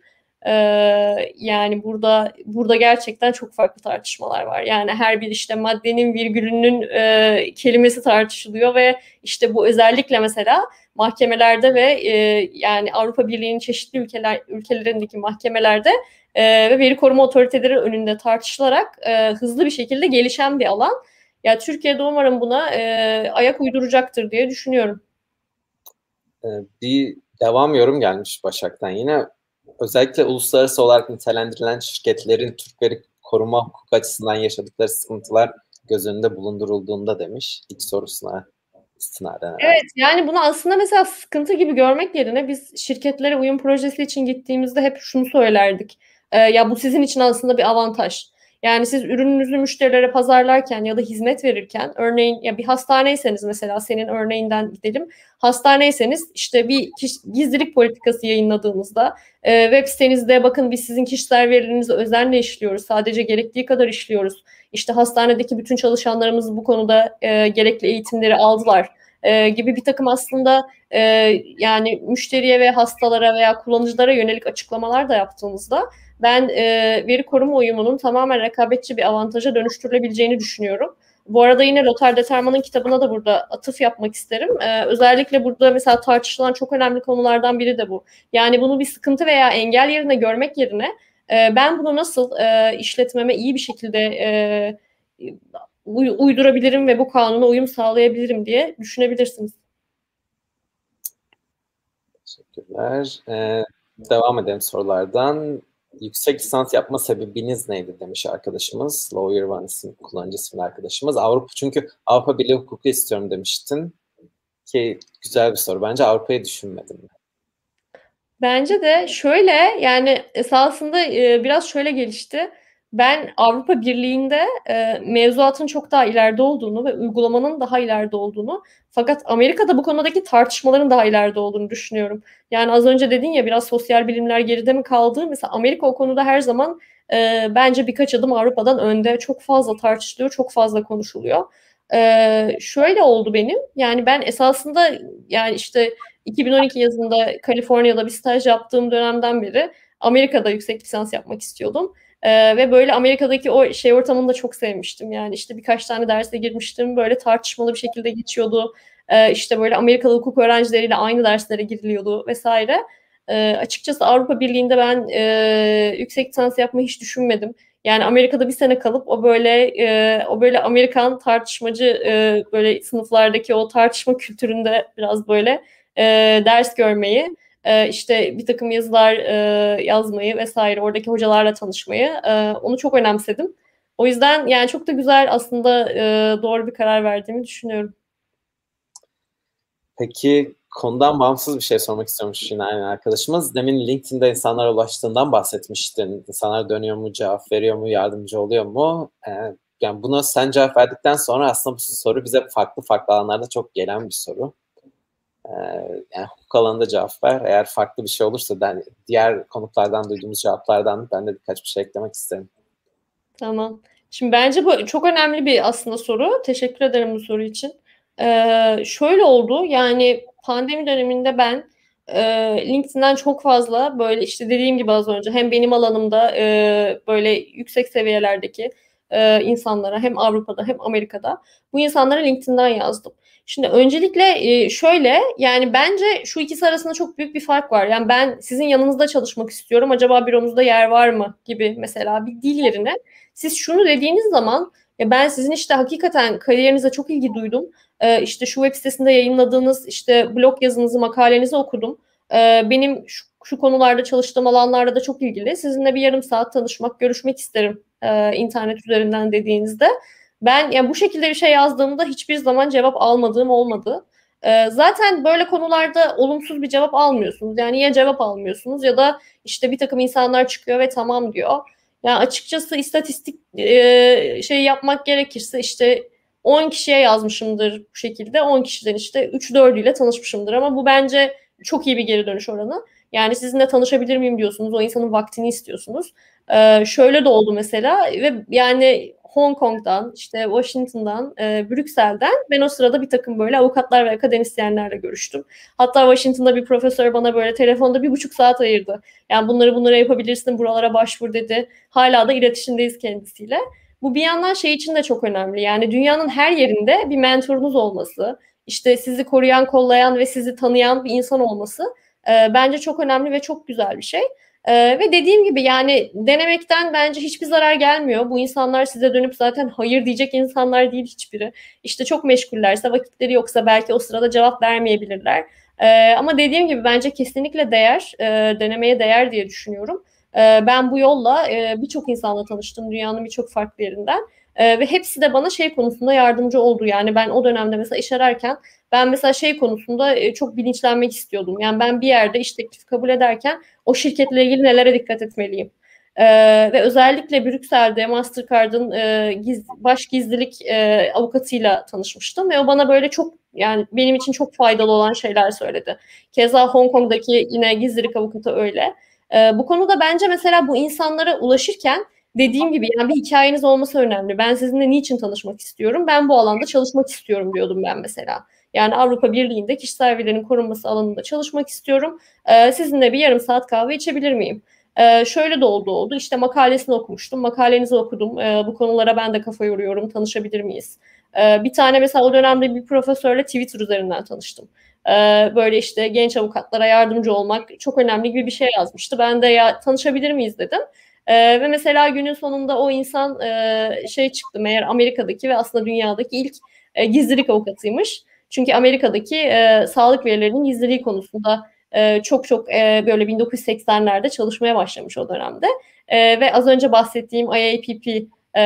Ee, yani burada burada gerçekten çok farklı tartışmalar var. Yani her bir işte maddenin virgülünün e, kelimesi tartışılıyor ve işte bu özellikle mesela mahkemelerde ve e, yani Avrupa Birliği'nin çeşitli ülkeler ülkelerindeki mahkemelerde e, ve veri koruma otoriteleri önünde tartışılarak e, hızlı bir şekilde gelişen bir alan. Ya yani Türkiye'de umarım buna e, ayak uyduracaktır diye düşünüyorum. Ee, bir devam yorum gelmiş Başak'tan yine özellikle uluslararası olarak nitelendirilen şirketlerin Türk veri koruma hukuk açısından yaşadıkları sıkıntılar göz önünde bulundurulduğunda demiş ilk sorusuna istinaden. Evet yani bunu aslında mesela sıkıntı gibi görmek yerine biz şirketlere uyum projesi için gittiğimizde hep şunu söylerdik. Ee, ya bu sizin için aslında bir avantaj. Yani siz ürününüzü müşterilere pazarlarken ya da hizmet verirken örneğin ya bir hastaneyseniz mesela senin örneğinden gidelim. Hastaneyseniz işte bir gizlilik politikası yayınladığınızda e, web sitenizde bakın biz sizin kişisel verilerinizi özenle işliyoruz. Sadece gerektiği kadar işliyoruz. İşte hastanedeki bütün çalışanlarımız bu konuda e, gerekli eğitimleri aldılar. E, gibi bir takım aslında e, yani müşteriye ve hastalara veya kullanıcılara yönelik açıklamalar da yaptığımızda ben e, veri koruma uyumunun tamamen rekabetçi bir avantaja dönüştürülebileceğini düşünüyorum. Bu arada yine Lothar Determan'ın kitabına da burada atıf yapmak isterim. Ee, özellikle burada mesela tartışılan çok önemli konulardan biri de bu. Yani bunu bir sıkıntı veya engel yerine görmek yerine e, ben bunu nasıl e, işletmeme iyi bir şekilde e, uydurabilirim ve bu kanuna uyum sağlayabilirim diye düşünebilirsiniz. Teşekkürler. Ee, devam edelim sorulardan. Yüksek lisans yapma sebebiniz neydi demiş arkadaşımız. Lawyer One isim, kullanıcı isimli arkadaşımız. Avrupa çünkü Avrupa Birliği hukuku istiyorum demiştin. Ki güzel bir soru. Bence Avrupa'yı düşünmedim. Bence de şöyle yani esasında e, biraz şöyle gelişti. Ben Avrupa Birliği'nde e, mevzuatın çok daha ileride olduğunu ve uygulamanın daha ileride olduğunu fakat Amerika'da bu konudaki tartışmaların daha ileride olduğunu düşünüyorum. Yani az önce dedin ya biraz sosyal bilimler geride mi kaldı? Mesela Amerika o konuda her zaman e, bence birkaç adım Avrupa'dan önde. Çok fazla tartışılıyor, çok fazla konuşuluyor. E, şöyle oldu benim. Yani ben esasında yani işte 2012 yazında Kaliforniya'da bir staj yaptığım dönemden beri Amerika'da yüksek lisans yapmak istiyordum. Ee, ve böyle Amerika'daki o şey ortamını da çok sevmiştim. Yani işte birkaç tane derse girmiştim. Böyle tartışmalı bir şekilde geçiyordu. Ee, işte böyle Amerikalı hukuk öğrencileriyle aynı derslere giriliyordu vesaire. Ee, açıkçası Avrupa Birliği'nde ben e, yüksek lisans yapmayı hiç düşünmedim. Yani Amerika'da bir sene kalıp o böyle e, o böyle Amerikan tartışmacı e, böyle sınıflardaki o tartışma kültüründe biraz böyle e, ders görmeyi e, işte bir takım yazılar e, yazmayı vesaire oradaki hocalarla tanışmayı e, onu çok önemsedim. O yüzden yani çok da güzel aslında doğru bir karar verdiğimi düşünüyorum. Peki konudan bağımsız bir şey sormak istiyormuş yine aynı arkadaşımız. Demin LinkedIn'de insanlara ulaştığından bahsetmiştin. İnsanlar dönüyor mu, cevap veriyor mu, yardımcı oluyor mu? Yani buna sen cevap verdikten sonra aslında bu soru bize farklı farklı alanlarda çok gelen bir soru. Ee, yani hukuk alanında cevap ver. Eğer farklı bir şey olursa yani diğer konuklardan duyduğumuz cevaplardan ben de birkaç bir şey eklemek isterim. Tamam. Şimdi bence bu çok önemli bir aslında soru. Teşekkür ederim bu soru için. Ee, şöyle oldu yani pandemi döneminde ben e, LinkedIn'den çok fazla böyle işte dediğim gibi az önce hem benim alanımda e, böyle yüksek seviyelerdeki e, insanlara hem Avrupa'da hem Amerika'da bu insanlara LinkedIn'den yazdım. Şimdi öncelikle e, şöyle yani bence şu ikisi arasında çok büyük bir fark var. Yani ben sizin yanınızda çalışmak istiyorum. Acaba büromuzda yer var mı gibi mesela bir dil yerine siz şunu dediğiniz zaman ya ben sizin işte hakikaten kariyerinize çok ilgi duydum. Ee, işte şu web sitesinde yayınladığınız işte blog yazınızı, makalenizi okudum. Ee, benim şu, şu konularda çalıştığım alanlarda da çok ilgili. Sizinle bir yarım saat tanışmak, görüşmek isterim e, internet üzerinden dediğinizde. Ben yani bu şekilde bir şey yazdığımda hiçbir zaman cevap almadığım olmadı. Ee, zaten böyle konularda olumsuz bir cevap almıyorsunuz. Yani ya cevap almıyorsunuz ya da işte bir takım insanlar çıkıyor ve tamam diyor. Yani açıkçası istatistik e, şey yapmak gerekirse işte 10 kişiye yazmışımdır bu şekilde. 10 kişiden işte 3-4'üyle tanışmışımdır ama bu bence çok iyi bir geri dönüş oranı. Yani sizinle tanışabilir miyim diyorsunuz. O insanın vaktini istiyorsunuz. Ee, şöyle de oldu mesela ve yani Hong Kong'dan, işte Washington'dan, e, Brüksel'den ben o sırada bir takım böyle avukatlar ve akademisyenlerle görüştüm. Hatta Washington'da bir profesör bana böyle telefonda bir buçuk saat ayırdı. Yani bunları bunlara yapabilirsin, buralara başvur dedi. Hala da iletişimdeyiz kendisiyle. Bu bir yandan şey için de çok önemli. Yani dünyanın her yerinde bir mentorunuz olması, işte sizi koruyan, kollayan ve sizi tanıyan bir insan olması e, bence çok önemli ve çok güzel bir şey. Ee, ve dediğim gibi yani denemekten bence hiçbir zarar gelmiyor. Bu insanlar size dönüp zaten hayır diyecek insanlar değil hiçbiri. İşte çok meşgullerse, vakitleri yoksa belki o sırada cevap vermeyebilirler. Ee, ama dediğim gibi bence kesinlikle değer, e, denemeye değer diye düşünüyorum. Ee, ben bu yolla e, birçok insanla tanıştım dünyanın birçok farklı yerinden. E, ve hepsi de bana şey konusunda yardımcı oldu. Yani ben o dönemde mesela iş ararken ben mesela şey konusunda e, çok bilinçlenmek istiyordum. Yani ben bir yerde iş teklifi kabul ederken o şirketle ilgili nelere dikkat etmeliyim. Ee, ve özellikle Brüksel'de Mastercard'ın e, giz, baş gizlilik e, avukatıyla tanışmıştım ve o bana böyle çok yani benim için çok faydalı olan şeyler söyledi. Keza Hong Kong'daki yine gizlilik avukatı öyle. E, bu konuda bence mesela bu insanlara ulaşırken dediğim gibi yani bir hikayeniz olması önemli. Ben sizinle niçin tanışmak istiyorum? Ben bu alanda çalışmak istiyorum diyordum ben mesela. Yani Avrupa Birliği'nde kişisel verilerin korunması alanında çalışmak istiyorum. Ee, sizinle bir yarım saat kahve içebilir miyim? Ee, şöyle de oldu oldu. İşte makalesini okumuştum. Makalenizi okudum. Ee, bu konulara ben de kafa yoruyorum. Tanışabilir miyiz? Ee, bir tane mesela o dönemde bir profesörle Twitter üzerinden tanıştım. Ee, böyle işte genç avukatlara yardımcı olmak çok önemli gibi bir şey yazmıştı. Ben de ya tanışabilir miyiz dedim. Ee, ve mesela günün sonunda o insan e, şey çıktı meğer Amerika'daki ve aslında dünyadaki ilk e, gizlilik avukatıymış. Çünkü Amerika'daki e, sağlık verilerinin gizliliği konusunda e, çok çok e, böyle 1980'lerde çalışmaya başlamış o dönemde. E, ve az önce bahsettiğim IAPP e,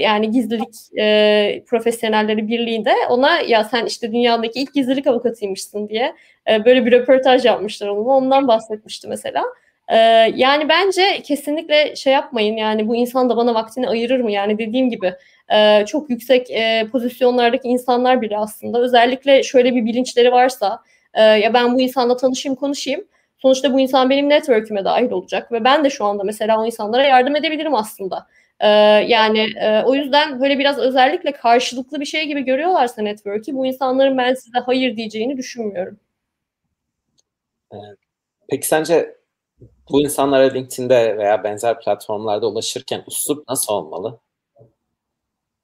yani gizlilik e, profesyonelleri birliğinde ona ya sen işte dünyadaki ilk gizlilik avukatıymışsın diye e, böyle bir röportaj yapmışlar onunla. Ondan bahsetmişti mesela. E, yani bence kesinlikle şey yapmayın yani bu insan da bana vaktini ayırır mı? Yani dediğim gibi e, çok yüksek e, pozisyonlardaki insanlar bile aslında özellikle şöyle bir bilinçleri varsa e, ya ben bu insanla tanışayım konuşayım sonuçta bu insan benim network'üme dahil olacak ve ben de şu anda mesela o insanlara yardım edebilirim aslında. Ee, yani e, o yüzden böyle biraz özellikle karşılıklı bir şey gibi görüyorlarsa network'i bu insanların ben size hayır diyeceğini düşünmüyorum. Peki sence bu insanlara LinkedIn'de veya benzer platformlarda ulaşırken uslup nasıl olmalı?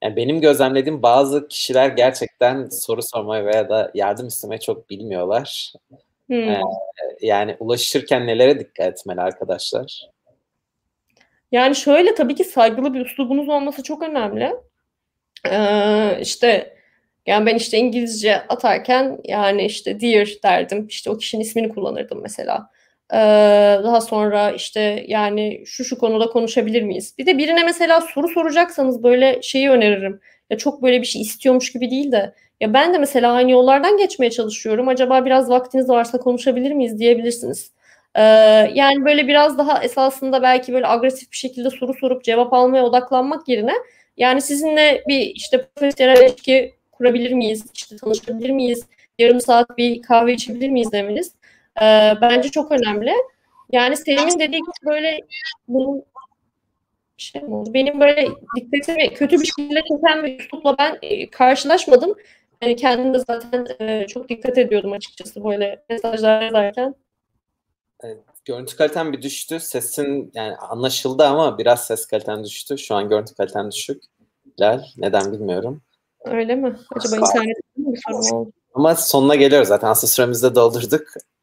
Yani benim gözlemlediğim bazı kişiler gerçekten soru sormayı veya da yardım istemeyi çok bilmiyorlar. Hmm. Ee, yani ulaşırken nelere dikkat etmeli arkadaşlar? Yani şöyle tabii ki saygılı bir üslubunuz olması çok önemli. Ee, işte yani ben işte İngilizce atarken yani işte dear derdim. İşte o kişinin ismini kullanırdım mesela. Daha sonra işte yani şu şu konuda konuşabilir miyiz? Bir de birine mesela soru soracaksanız böyle şeyi öneririm. Ya çok böyle bir şey istiyormuş gibi değil de ya ben de mesela aynı yollardan geçmeye çalışıyorum. Acaba biraz vaktiniz varsa konuşabilir miyiz diyebilirsiniz. Ee, yani böyle biraz daha esasında belki böyle agresif bir şekilde soru sorup cevap almaya odaklanmak yerine yani sizinle bir işte profesyonel ilişki kurabilir miyiz? İşte tanışabilir miyiz? Yarım saat bir kahve içebilir miyiz demeniz e, bence çok önemli. Yani Selim'in dediği gibi böyle bunun şey oldu. Benim böyle dikkatimi kötü bir şekilde çeken bir üslupla ben e, karşılaşmadım. Yani kendim de zaten e, çok dikkat ediyordum açıkçası böyle mesajlar yazarken. Evet, görüntü kaliten bir düştü. Sesin yani anlaşıldı ama biraz ses kaliten düştü. Şu an görüntü kaliten düşük. Lal, neden bilmiyorum. Öyle mi? Acaba internet mi sorun oldu? Ama sonuna geliyoruz zaten. Aslında süremizi doldurduk.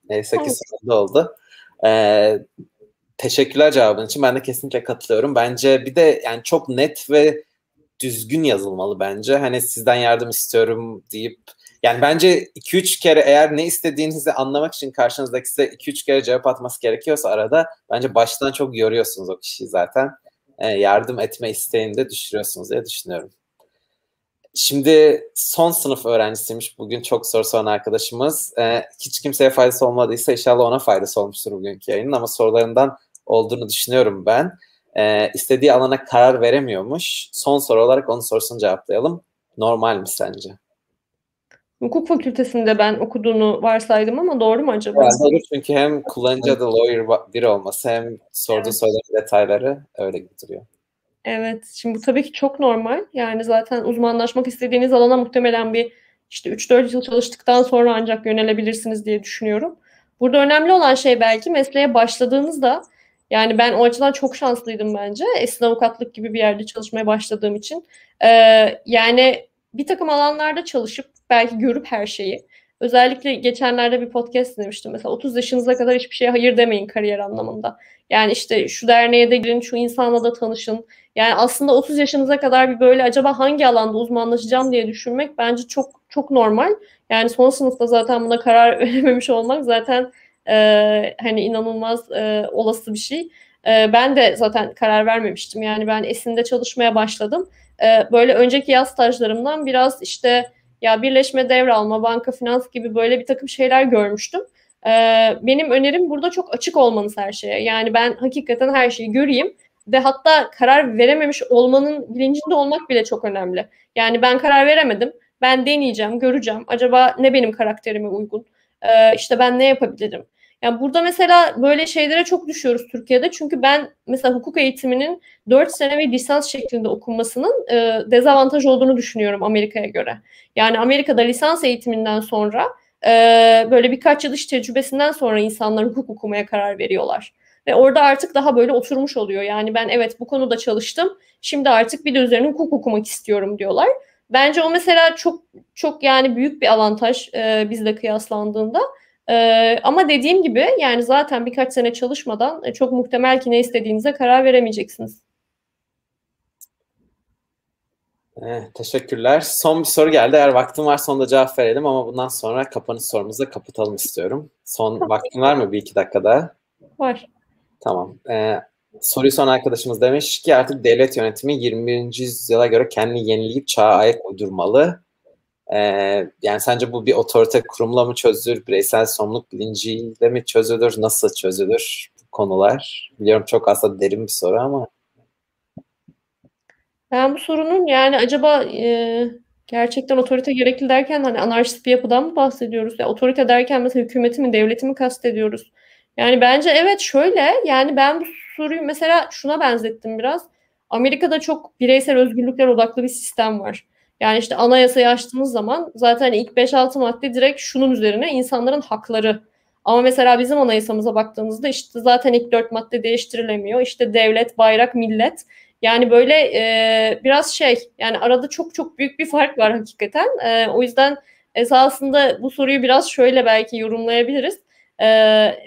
Neyse ki sonunda oldu. Ee, teşekkürler cevabın için. Ben de kesinlikle katılıyorum. Bence bir de yani çok net ve düzgün yazılmalı bence. Hani sizden yardım istiyorum deyip yani bence 2-3 kere eğer ne istediğinizi anlamak için karşınızdaki size 2-3 kere cevap atması gerekiyorsa arada bence baştan çok yoruyorsunuz o kişiyi zaten. Ee, yardım etme isteğini de düşürüyorsunuz diye düşünüyorum. Şimdi son sınıf öğrencisiymiş bugün çok soru soran arkadaşımız. Ee, hiç kimseye faydası olmadıysa inşallah ona faydası olmuştur bugünkü yayının ama sorularından olduğunu düşünüyorum ben. Ee, istediği alana karar veremiyormuş. Son soru olarak onun sorusunu cevaplayalım. Normal mi sence? Hukuk fakültesinde ben okuduğunu varsaydım ama doğru mu acaba? Yani doğru çünkü hem kullanıcı adı lawyer biri olması hem sorduğu evet. soruların detayları öyle gibi duruyor. Evet. Şimdi bu tabii ki çok normal. Yani zaten uzmanlaşmak istediğiniz alana muhtemelen bir işte 3-4 yıl çalıştıktan sonra ancak yönelebilirsiniz diye düşünüyorum. Burada önemli olan şey belki mesleğe başladığınızda yani ben o açıdan çok şanslıydım bence. Esin avukatlık gibi bir yerde çalışmaya başladığım için. Ee, yani bir takım alanlarda çalışıp belki görüp her şeyi. Özellikle geçenlerde bir podcast dinlemiştim. Mesela 30 yaşınıza kadar hiçbir şeye hayır demeyin kariyer anlamında. Yani işte şu derneğe de girin, şu insanla da tanışın. Yani aslında 30 yaşınıza kadar bir böyle acaba hangi alanda uzmanlaşacağım diye düşünmek bence çok çok normal. Yani son sınıfta zaten buna karar verememiş olmak zaten e, hani inanılmaz e, olası bir şey. E, ben de zaten karar vermemiştim. Yani ben Esin'de çalışmaya başladım. E, böyle önceki yaz stajlarımdan biraz işte ya birleşme devralma, banka finans gibi böyle bir takım şeyler görmüştüm. Ee, benim önerim burada çok açık olmanız her şeye. Yani ben hakikaten her şeyi göreyim ve hatta karar verememiş olmanın bilincinde olmak bile çok önemli. Yani ben karar veremedim. Ben deneyeceğim, göreceğim. Acaba ne benim karakterime uygun? Ee, işte ben ne yapabilirim? Yani burada mesela böyle şeylere çok düşüyoruz Türkiye'de. Çünkü ben mesela hukuk eğitiminin 4 sene ve lisans şeklinde okunmasının e, dezavantaj olduğunu düşünüyorum Amerika'ya göre. Yani Amerika'da lisans eğitiminden sonra e, böyle birkaç yıl iş tecrübesinden sonra insanlar hukuk okumaya karar veriyorlar. Ve orada artık daha böyle oturmuş oluyor. Yani ben evet bu konuda çalıştım. Şimdi artık bir de üzerine hukuk okumak istiyorum diyorlar. Bence o mesela çok çok yani büyük bir avantaj e, bizle kıyaslandığında. Ee, ama dediğim gibi yani zaten birkaç sene çalışmadan e, çok muhtemel ki ne istediğinize karar veremeyeceksiniz. Evet, teşekkürler. Son bir soru geldi. Eğer vaktim varsa onda cevap verelim ama bundan sonra kapanış sorumuzu kapatalım istiyorum. Son vaktin var mı bir iki dakikada? Var. Tamam. Ee, soruyu son arkadaşımız demiş ki artık devlet yönetimi 21. yüzyıla göre kendini yenileyip çağa ayak uydurmalı. Ee, yani sence bu bir otorite kurumla mı çözülür, bireysel sorumluluk bilinciyle mi çözülür, nasıl çözülür bu konular? Biliyorum çok aslında derin bir soru ama. Ben bu sorunun yani acaba e, gerçekten otorite gerekli derken hani anarşist bir yapıdan mı bahsediyoruz? Ya otorite derken mesela hükümeti mi, devleti mi kastediyoruz? Yani bence evet şöyle yani ben bu soruyu mesela şuna benzettim biraz. Amerika'da çok bireysel özgürlükler odaklı bir sistem var. Yani işte anayasayı açtığınız zaman zaten ilk 5-6 madde direkt şunun üzerine insanların hakları. Ama mesela bizim anayasamıza baktığımızda işte zaten ilk 4 madde değiştirilemiyor. İşte devlet, bayrak, millet. Yani böyle e, biraz şey yani arada çok çok büyük bir fark var hakikaten. E, o yüzden esasında bu soruyu biraz şöyle belki yorumlayabiliriz. E,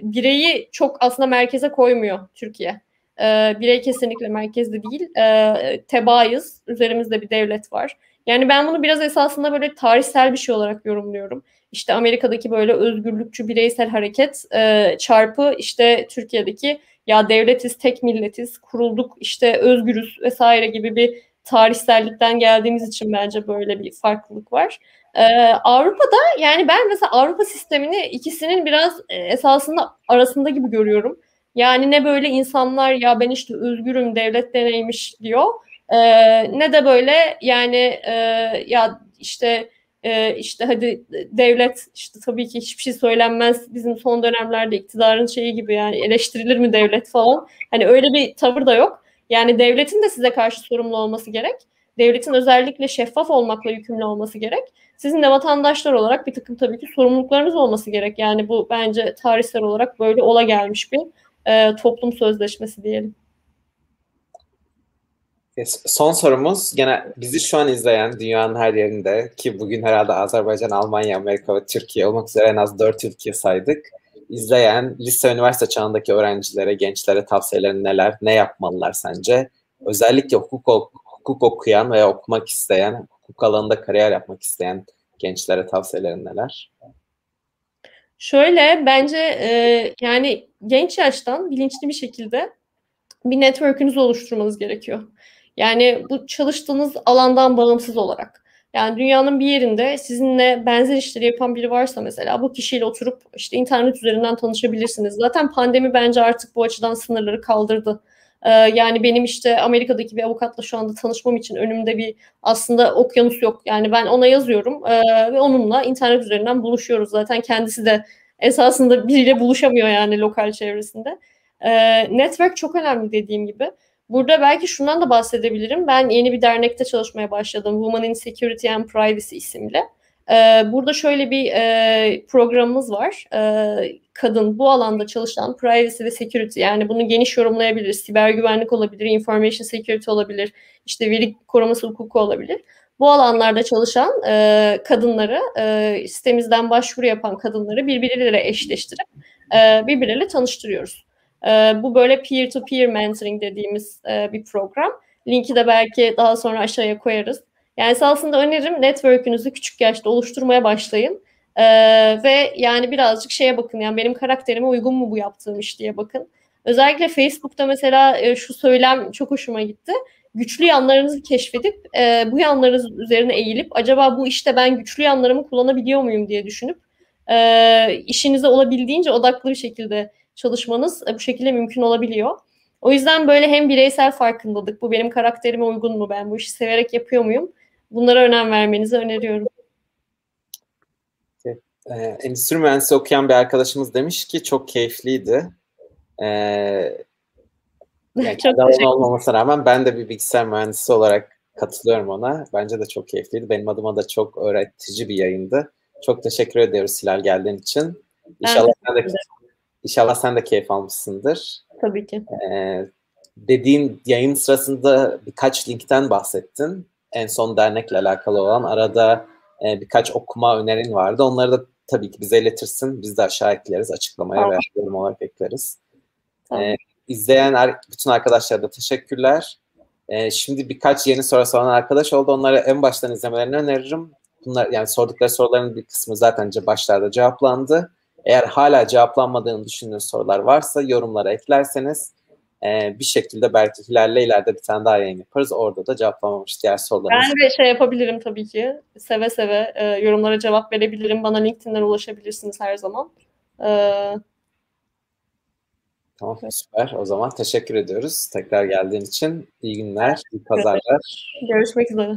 bireyi çok aslında merkeze koymuyor Türkiye. E, birey kesinlikle merkezde değil. E, tebaayız. Üzerimizde bir devlet var. Yani ben bunu biraz esasında böyle tarihsel bir şey olarak yorumluyorum. İşte Amerika'daki böyle özgürlükçü bireysel hareket e, çarpı işte Türkiye'deki ya devletiz, tek milletiz, kurulduk, işte özgürüz vesaire gibi bir tarihsellikten geldiğimiz için bence böyle bir farklılık var. Ee, Avrupa'da yani ben mesela Avrupa sistemini ikisinin biraz e, esasında arasında gibi görüyorum. Yani ne böyle insanlar ya ben işte özgürüm devlet deneymiş diyor. E, ne de böyle yani e, ya işte e, işte hadi devlet işte tabii ki hiçbir şey söylenmez bizim son dönemlerde iktidarın şeyi gibi yani eleştirilir mi devlet falan. Hani öyle bir tavır da yok. Yani devletin de size karşı sorumlu olması gerek. Devletin özellikle şeffaf olmakla yükümlü olması gerek. Sizin de vatandaşlar olarak bir takım tabii ki sorumluluklarınız olması gerek. Yani bu bence tarihsel olarak böyle ola gelmiş bir e, toplum sözleşmesi diyelim. Son sorumuz gene bizi şu an izleyen dünyanın her yerinde ki bugün herhalde Azerbaycan, Almanya, Amerika ve Türkiye olmak üzere en az dört ülke saydık. İzleyen lise üniversite çağındaki öğrencilere, gençlere tavsiyelerin neler, ne yapmalılar sence? Özellikle hukuk, hukuk okuyan veya okumak isteyen, hukuk alanında kariyer yapmak isteyen gençlere tavsiyelerin neler? Şöyle bence e, yani genç yaştan bilinçli bir şekilde bir network'ünüzü oluşturmanız gerekiyor. Yani bu çalıştığınız alandan bağımsız olarak. Yani dünyanın bir yerinde sizinle benzer işleri yapan biri varsa mesela bu kişiyle oturup işte internet üzerinden tanışabilirsiniz. Zaten pandemi bence artık bu açıdan sınırları kaldırdı. Ee, yani benim işte Amerika'daki bir avukatla şu anda tanışmam için önümde bir aslında okyanus yok. Yani ben ona yazıyorum e, ve onunla internet üzerinden buluşuyoruz. Zaten kendisi de esasında biriyle buluşamıyor yani lokal çevresinde. E, network çok önemli dediğim gibi. Burada belki şundan da bahsedebilirim. Ben yeni bir dernekte çalışmaya başladım. Women in Security and Privacy isimli. Ee, burada şöyle bir e, programımız var. Ee, kadın bu alanda çalışan privacy ve security yani bunu geniş yorumlayabiliriz. Siber güvenlik olabilir, information security olabilir, işte veri koruması hukuku olabilir. Bu alanlarda çalışan e, kadınları, e, sitemizden başvuru yapan kadınları birbirleriyle eşleştirip e, birbirleriyle tanıştırıyoruz. E, bu böyle peer-to-peer mentoring dediğimiz e, bir program. Linki de belki daha sonra aşağıya koyarız. Yani aslında önerim network'ünüzü küçük yaşta oluşturmaya başlayın. E, ve yani birazcık şeye bakın yani benim karakterime uygun mu bu yaptığım iş diye bakın. Özellikle Facebook'ta mesela e, şu söylem çok hoşuma gitti. Güçlü yanlarınızı keşfedip e, bu yanlarınız üzerine eğilip acaba bu işte ben güçlü yanlarımı kullanabiliyor muyum diye düşünüp e, işinize olabildiğince odaklı bir şekilde çalışmanız e, bu şekilde mümkün olabiliyor. O yüzden böyle hem bireysel farkındalık, bu benim karakterime uygun mu, ben bu işi severek yapıyor muyum? Bunlara önem vermenizi öneriyorum. Ee, endüstri mühendisi okuyan bir arkadaşımız demiş ki çok keyifliydi. Ee, yani çok olmamasına rağmen ben de bir bilgisayar mühendisi olarak katılıyorum ona. Bence de çok keyifliydi. Benim adıma da çok öğretici bir yayındı. Çok teşekkür ediyoruz Hilal geldiğin için. İnşallah sen de İnşallah sen de keyif almışsındır. Tabii ki. Ee, dediğin yayın sırasında birkaç linkten bahsettin. En son dernekle alakalı olan arada e, birkaç okuma önerin vardı. Onları da tabii ki bize iletirsin. Biz de aşağı ekleriz. Açıklamaya tamam. veya yorum olarak ekleriz. Tamam. Ee, izleyen bütün arkadaşlara da teşekkürler. E, şimdi birkaç yeni soru soran arkadaş oldu. Onları en baştan izlemelerini öneririm. Bunlar yani sordukları soruların bir kısmı zaten başlarda cevaplandı. Eğer hala cevaplanmadığını düşündüğünüz sorular varsa yorumlara eklerseniz e, bir şekilde belki Hilal'le ileride bir tane daha yayın yaparız. Orada da cevaplamamış diğer sorularımız. Ben de şey yapabilirim tabii ki. Seve seve e, yorumlara cevap verebilirim. Bana LinkedIn'den ulaşabilirsiniz her zaman. E, Tamam süper. O zaman teşekkür ediyoruz. Tekrar geldiğin için. İyi günler, iyi pazarlar. Görüşmek üzere.